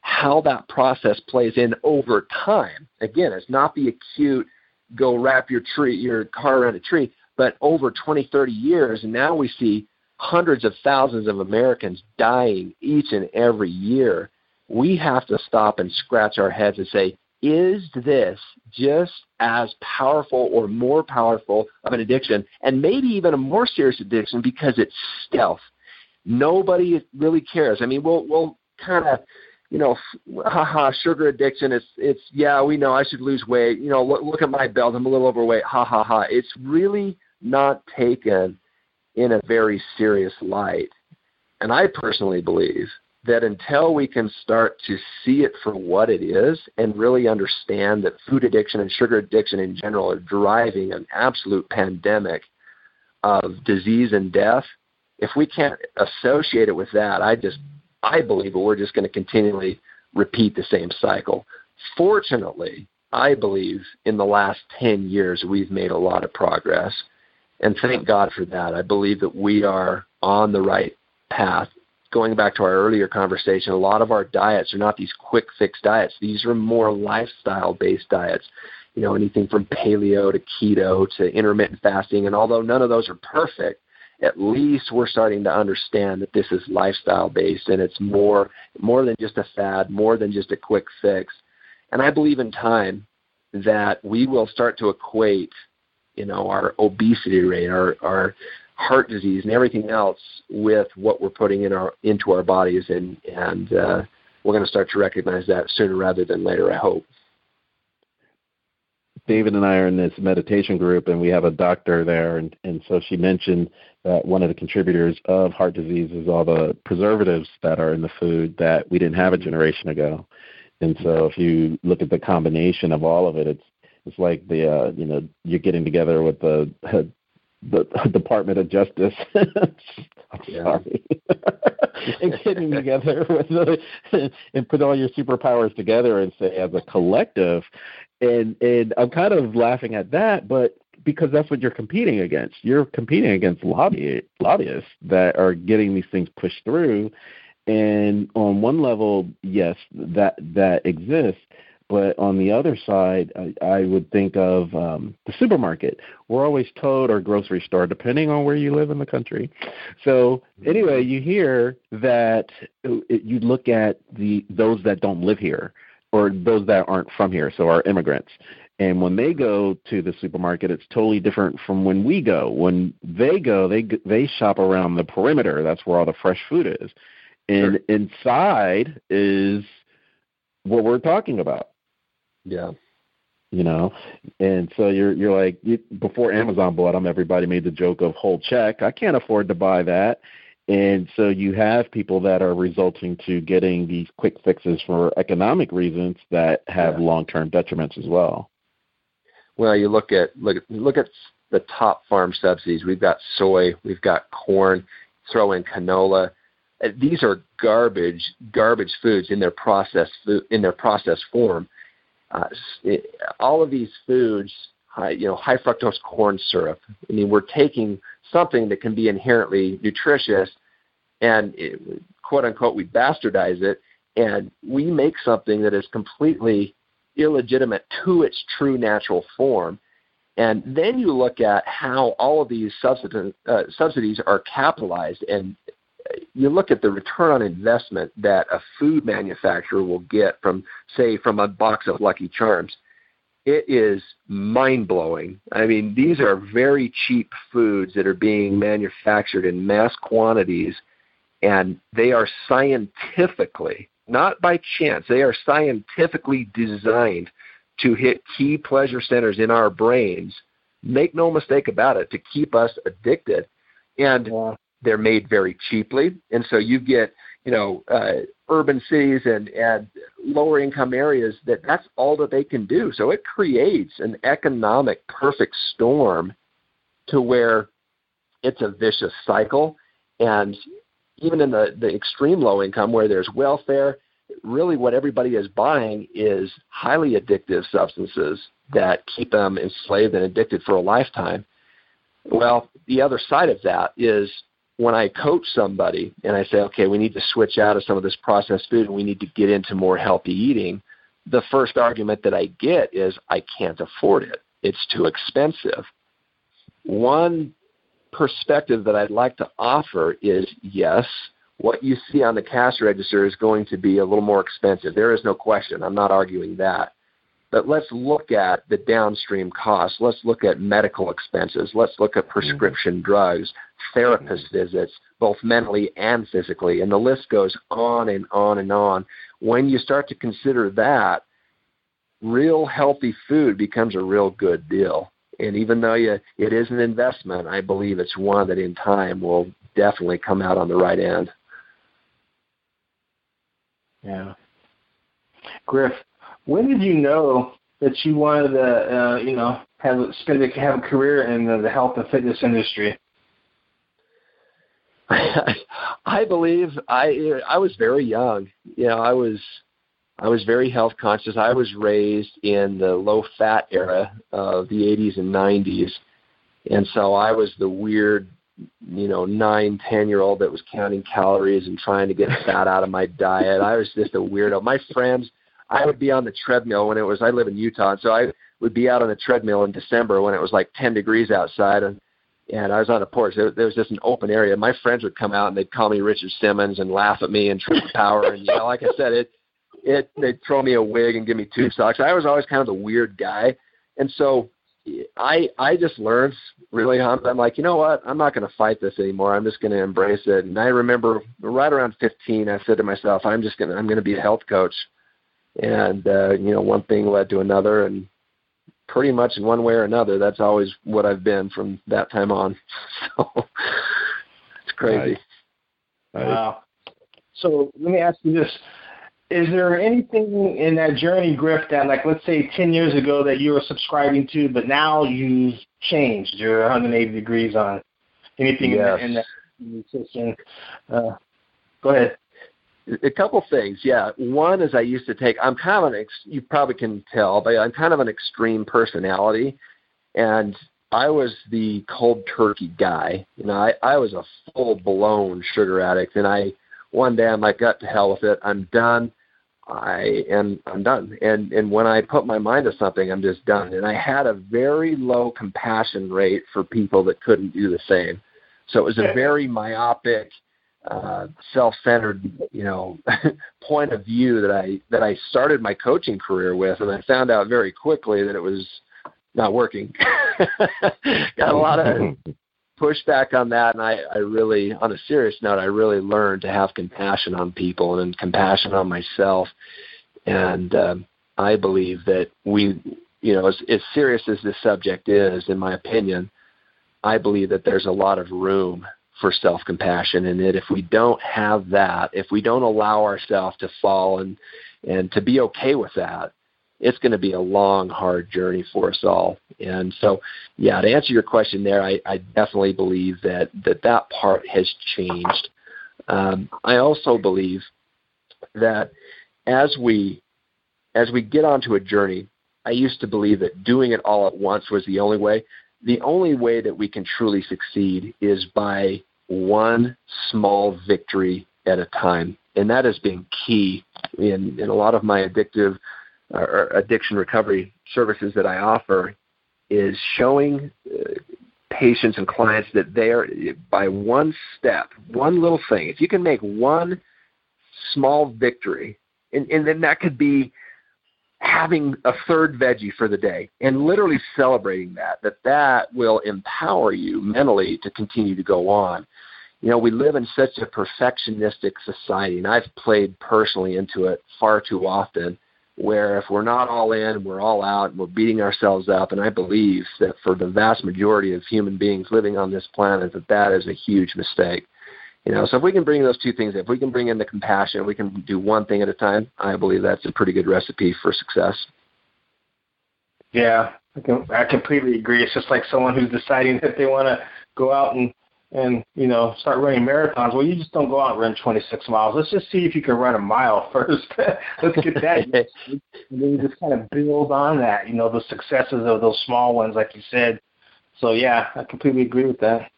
how that process plays in over time. Again, it's not the acute go wrap your tree your car around a tree, but over 20, 30 years, and now we see hundreds of thousands of Americans dying each and every year. We have to stop and scratch our heads and say, is this just as powerful or more powerful of an addiction, and maybe even a more serious addiction because it's stealth? Nobody really cares. I mean, we'll we'll kind of you know, haha, sugar addiction. It's it's yeah, we know I should lose weight. You know, look, look at my belt. I'm a little overweight. Ha ha ha. It's really not taken in a very serious light. And I personally believe that until we can start to see it for what it is and really understand that food addiction and sugar addiction in general are driving an absolute pandemic of disease and death, if we can't associate it with that, I just I believe we're just going to continually repeat the same cycle. Fortunately, I believe in the last 10 years we've made a lot of progress. And thank God for that. I believe that we are on the right path. Going back to our earlier conversation, a lot of our diets are not these quick fix diets. These are more lifestyle based diets. You know, anything from paleo to keto to intermittent fasting. And although none of those are perfect, at least we're starting to understand that this is lifestyle based and it's more more than just a fad, more than just a quick fix. And I believe in time that we will start to equate, you know, our obesity rate, our our heart disease and everything else with what we're putting in our into our bodies and and uh, we're going to start to recognize that sooner rather than later, I hope. David and I are in this meditation group, and we have a doctor there, and, and so she mentioned that one of the contributors of heart disease is all the preservatives that are in the food that we didn't have a generation ago. And so, if you look at the combination of all of it, it's it's like the uh, you know you're getting together with the the Department of Justice. I'm sorry. and getting together with the, and put all your superpowers together and say as a collective and and I'm kind of laughing at that, but because that's what you're competing against. You're competing against lobby lobbyists that are getting these things pushed through. And on one level, yes, that that exists. But on the other side, I, I would think of um, the supermarket. We're always told, or grocery store, depending on where you live in the country. So anyway, you hear that it, you look at the those that don't live here or those that aren't from here, so our immigrants. And when they go to the supermarket, it's totally different from when we go. When they go, they they shop around the perimeter. That's where all the fresh food is. And sure. inside is what we're talking about. Yeah. You know, and so you're you're like before Amazon bought them, everybody made the joke of whole check. I can't afford to buy that, and so you have people that are resulting to getting these quick fixes for economic reasons that have yeah. long-term detriments as well. Well, you look at look look at the top farm subsidies. We've got soy, we've got corn, throw in canola. These are garbage garbage foods in their processed food in their processed form. Uh, it, all of these foods, high, you know, high fructose corn syrup. I mean, we're taking something that can be inherently nutritious and it, quote unquote we bastardize it and we make something that is completely illegitimate to its true natural form and then you look at how all of these subsidi- uh, subsidies are capitalized and you look at the return on investment that a food manufacturer will get from say from a box of lucky charms it is mind blowing. I mean, these are very cheap foods that are being manufactured in mass quantities, and they are scientifically, not by chance, they are scientifically designed to hit key pleasure centers in our brains. Make no mistake about it, to keep us addicted. And yeah. They're made very cheaply. And so you get you know uh, urban cities and and lower income areas that that's all that they can do. So it creates an economic perfect storm to where it's a vicious cycle. And even in the, the extreme low income where there's welfare, really what everybody is buying is highly addictive substances that keep them enslaved and addicted for a lifetime. Well, the other side of that is when I coach somebody and I say, okay, we need to switch out of some of this processed food and we need to get into more healthy eating, the first argument that I get is I can't afford it. It's too expensive. One perspective that I'd like to offer is yes, what you see on the cash register is going to be a little more expensive. There is no question. I'm not arguing that. But let's look at the downstream costs. Let's look at medical expenses. Let's look at prescription mm-hmm. drugs, therapist mm-hmm. visits, both mentally and physically. And the list goes on and on and on. When you start to consider that, real healthy food becomes a real good deal. And even though you, it is an investment, I believe it's one that in time will definitely come out on the right end. Yeah. Griff, when did you know that you wanted to, uh, you know, have spend a, have a career in the, the health and fitness industry? I believe I I was very young. You know, I was I was very health conscious. I was raised in the low fat era of the 80s and 90s, and so I was the weird, you know, nine, ten year old that was counting calories and trying to get fat out of my diet. I was just a weirdo. My friends, I would be on the treadmill when it was. I live in Utah, so I would be out on the treadmill in December when it was like 10 degrees outside, and and I was on a porch. There, there was just an open area. My friends would come out and they'd call me Richard Simmons and laugh at me and True Power, and you know, like I said, it it they'd throw me a wig and give me tube socks. I was always kind of the weird guy, and so I I just learned really. I'm like, you know what? I'm not going to fight this anymore. I'm just going to embrace it. And I remember right around 15, I said to myself, I'm just going to I'm going to be a health coach. And uh, you know, one thing led to another, and pretty much in one way or another, that's always what I've been from that time on. So it's crazy. Nice. Wow. So let me ask you this: is there anything in that journey, Griff, that like let's say ten years ago that you were subscribing to, but now you've changed? You're 180 degrees on anything yes. in, that, in that nutrition. Uh, go ahead. A couple things, yeah. One is I used to take. I'm kind of an. Ex, you probably can tell, but I'm kind of an extreme personality, and I was the cold turkey guy. You know, I I was a full blown sugar addict, and I one day I'm like, got to hell with it. I'm done. I am I'm done. And and when I put my mind to something, I'm just done. And I had a very low compassion rate for people that couldn't do the same. So it was a very myopic, uh, self-centered, you know, point of view that I that I started my coaching career with, and I found out very quickly that it was not working. Got a lot of pushback on that, and I, I really, on a serious note, I really learned to have compassion on people and compassion on myself. And um, I believe that we, you know, as, as serious as this subject is, in my opinion, I believe that there's a lot of room for self compassion, and that if we don't have that, if we don't allow ourselves to fall and and to be okay with that, it's going to be a long, hard journey for us all. And so, yeah, to answer your question there, I, I definitely believe that, that that part has changed. Um, I also believe that as we as we get onto a journey, I used to believe that doing it all at once was the only way. The only way that we can truly succeed is by one small victory at a time. And that has been key in, in a lot of my addictive or addiction recovery services that I offer is showing uh, patients and clients that they are by one step, one little thing. If you can make one small victory, and, and then that could be having a third veggie for the day and literally celebrating that, that that will empower you mentally to continue to go on. You know, we live in such a perfectionistic society, and I've played personally into it far too often where if we're not all in, we're all out, and we're beating ourselves up. And I believe that for the vast majority of human beings living on this planet, that that is a huge mistake. You know, so if we can bring those two things, if we can bring in the compassion, we can do one thing at a time. I believe that's a pretty good recipe for success. Yeah, I, can, I completely agree. It's just like someone who's deciding that they want to go out and and you know start running marathons. Well, you just don't go out and run 26 miles. Let's just see if you can run a mile first. Let's get that. and then you just kind of build on that. You know the successes of those small ones, like you said. So yeah, I completely agree with that.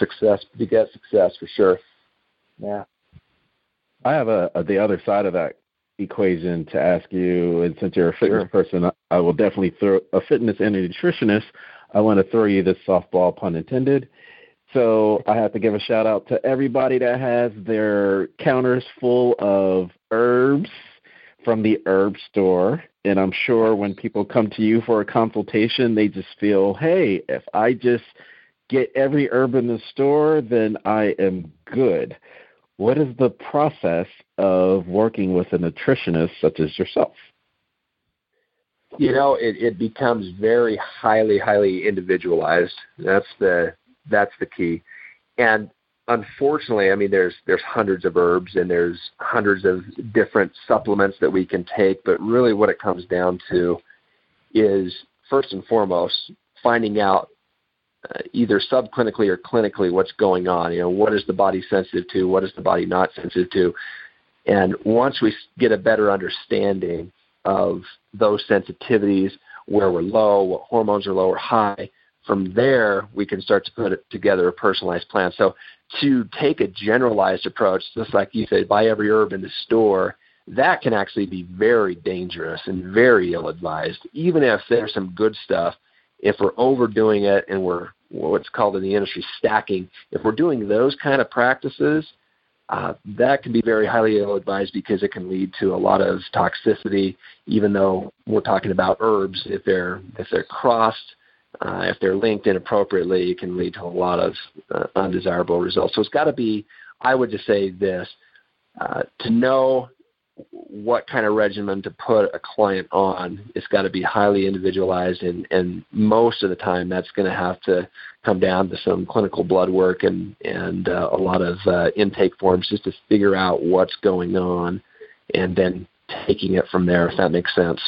Success beget success for sure. Yeah. I have a, a the other side of that equation to ask you, and since you're a fitness sure. person, I will definitely throw a fitness and a nutritionist. I want to throw you this softball, pun intended. So I have to give a shout out to everybody that has their counters full of herbs from the herb store. And I'm sure when people come to you for a consultation, they just feel, hey, if I just get every herb in the store, then I am good. What is the process of working with a nutritionist such as yourself? You know, it, it becomes very highly, highly individualized. That's the that's the key. And unfortunately, I mean, there's there's hundreds of herbs and there's hundreds of different supplements that we can take. But really, what it comes down to is first and foremost finding out uh, either subclinically or clinically what's going on. You know, what is the body sensitive to? What is the body not sensitive to? And once we get a better understanding of those sensitivities, where we're low, what hormones are low or high, from there we can start to put together a personalized plan. So to take a generalized approach, just like you said, buy every herb in the store, that can actually be very dangerous and very ill advised. Even if there's some good stuff, if we're overdoing it and we're what's called in the industry stacking, if we're doing those kind of practices, uh, that can be very highly ill advised because it can lead to a lot of toxicity. Even though we're talking about herbs, if they're if they're crossed uh, if they're linked inappropriately, it can lead to a lot of uh, undesirable results. So it's got to be, I would just say this, uh, to know what kind of regimen to put a client on, it's got to be highly individualized, and, and most of the time that's going to have to come down to some clinical blood work and, and uh, a lot of uh, intake forms just to figure out what's going on and then taking it from there, if that makes sense.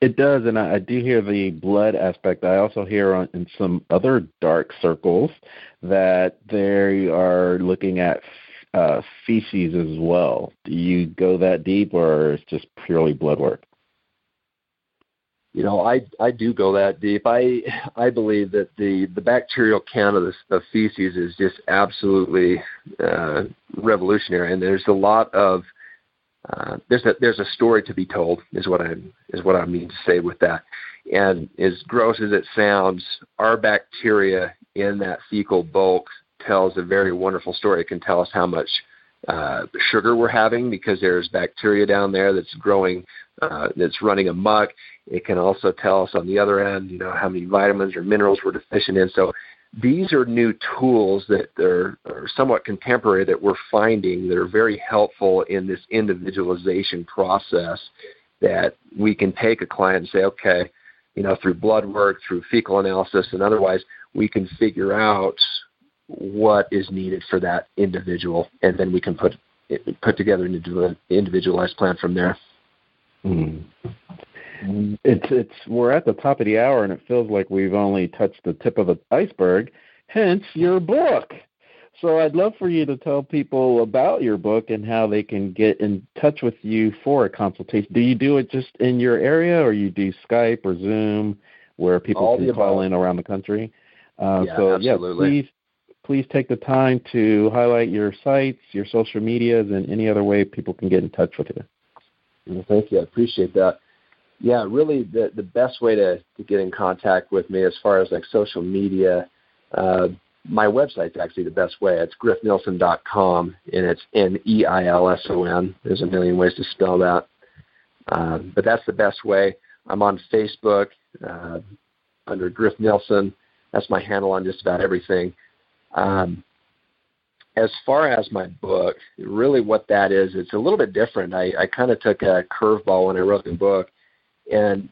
It does, and I, I do hear the blood aspect. I also hear on, in some other dark circles that they are looking at uh, feces as well. Do you go that deep, or is just purely blood work? You know, I I do go that deep. I I believe that the the bacterial count of the of feces is just absolutely uh, revolutionary, and there's a lot of uh, there's a there's a story to be told is what I is what I mean to say with that. And as gross as it sounds, our bacteria in that fecal bulk tells a very wonderful story. It can tell us how much uh, sugar we're having because there's bacteria down there that's growing, uh, that's running amok. It can also tell us on the other end, you know, how many vitamins or minerals we're deficient in. So these are new tools that are, are, somewhat contemporary that we're finding that are very helpful in this individualization process that we can take a client and say, okay, you know, through blood work, through fecal analysis, and otherwise, we can figure out what is needed for that individual, and then we can put put together an individualized plan from there. Mm. It's it's we're at the top of the hour and it feels like we've only touched the tip of the iceberg. Hence your book. So I'd love for you to tell people about your book and how they can get in touch with you for a consultation. Do you do it just in your area, or you do Skype or Zoom, where people All can call in around the country? Uh, yeah, so absolutely. yeah, please please take the time to highlight your sites, your social medias, and any other way people can get in touch with you. Well, thank you. I appreciate that yeah, really the the best way to, to get in contact with me as far as like social media, uh, my website's actually the best way. It's griffneilson.com and it's N E I L S O N. There's a million ways to spell that, um, but that's the best way. I'm on Facebook uh, under Griff Neilson. That's my handle on just about everything. Um, as far as my book, really what that is, it's a little bit different. I, I kind of took a curveball when I wrote the book and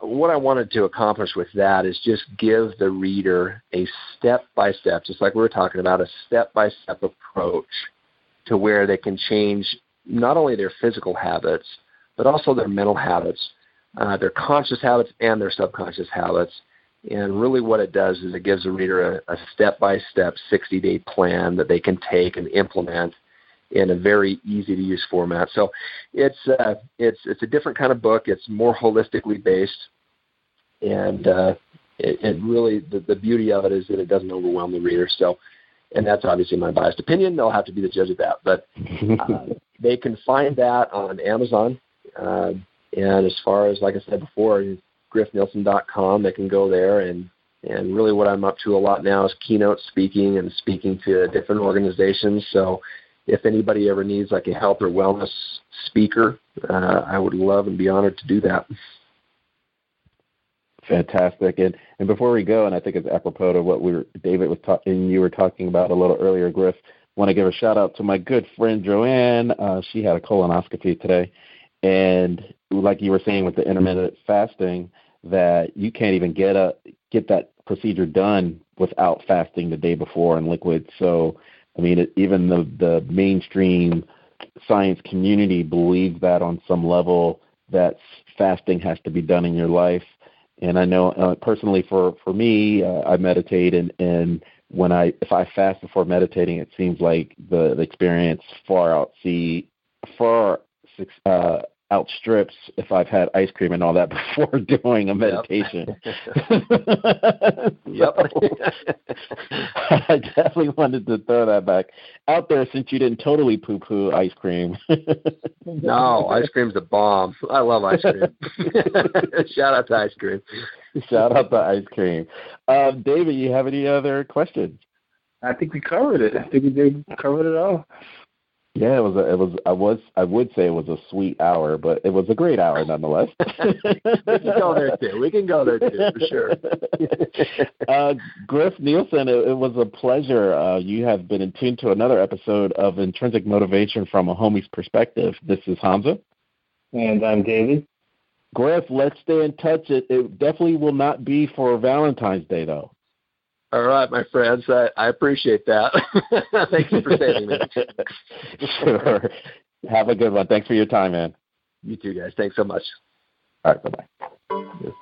what I wanted to accomplish with that is just give the reader a step by step, just like we were talking about, a step by step approach to where they can change not only their physical habits, but also their mental habits, uh, their conscious habits, and their subconscious habits. And really, what it does is it gives the reader a step by step 60 day plan that they can take and implement in a very easy to use format. So it's uh, it's it's a different kind of book. It's more holistically based, and uh, it, it really the, the beauty of it is that it doesn't overwhelm the reader. So, and that's obviously my biased opinion. They'll have to be the judge of that, but uh, they can find that on Amazon. Uh, and as far as like I said before, griffneilson.com, they can go there and and really what I'm up to a lot now is keynote speaking and speaking to different organizations. So if anybody ever needs like a health or wellness speaker, uh, I would love and be honored to do that. Fantastic. And and before we go, and I think it's apropos to what we were, David was talking, and you were talking about a little earlier, Griff. Want to give a shout out to my good friend Joanne. Uh, she had a colonoscopy today, and like you were saying with the intermittent fasting, that you can't even get a get that procedure done without fasting the day before and liquid. So, I mean, it, even the the mainstream science community believes that on some level that fasting has to be done in your life and I know uh, personally for for me, uh, I meditate, and and when I if I fast before meditating, it seems like the, the experience far outsee far uh, outstrips if I've had ice cream and all that before doing a meditation. Yep. I definitely wanted to throw that back out there since you didn't totally poo poo ice cream. no, ice cream's a bomb. I love ice cream. Shout out to ice cream. Shout out to ice cream. Um, David, you have any other questions? I think we covered it. I think we did covered it all. Yeah, it was. A, it was. I was. I would say it was a sweet hour, but it was a great hour nonetheless. we can go there too. We can go there too for sure. uh, Griff Neilson, it, it, was a pleasure. Uh, you have been in tune to another episode of Intrinsic Motivation from a Homie's Perspective. This is Hamza, and I'm David. Griff, let's stay in touch. It, it definitely will not be for Valentine's Day, though. All right, my friends. I, I appreciate that. Thank you for saving me. sure. Have a good one. Thanks for your time, man. You too, guys. Thanks so much. All right. Bye bye.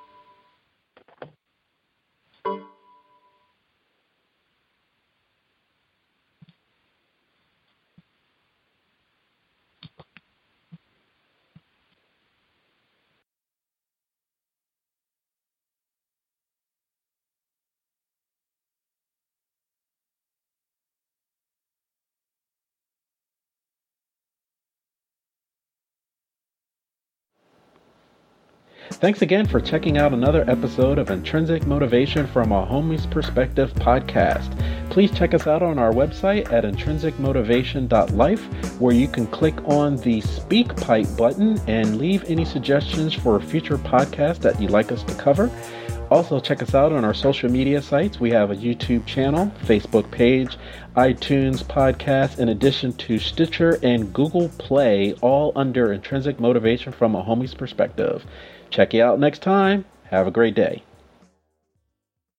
Thanks again for checking out another episode of Intrinsic Motivation from a Homie's Perspective podcast. Please check us out on our website at intrinsicmotivation.life, where you can click on the Speak Pipe button and leave any suggestions for a future podcasts that you'd like us to cover. Also, check us out on our social media sites. We have a YouTube channel, Facebook page, iTunes podcast, in addition to Stitcher and Google Play, all under Intrinsic Motivation from a Homie's Perspective. Check you out next time. Have a great day.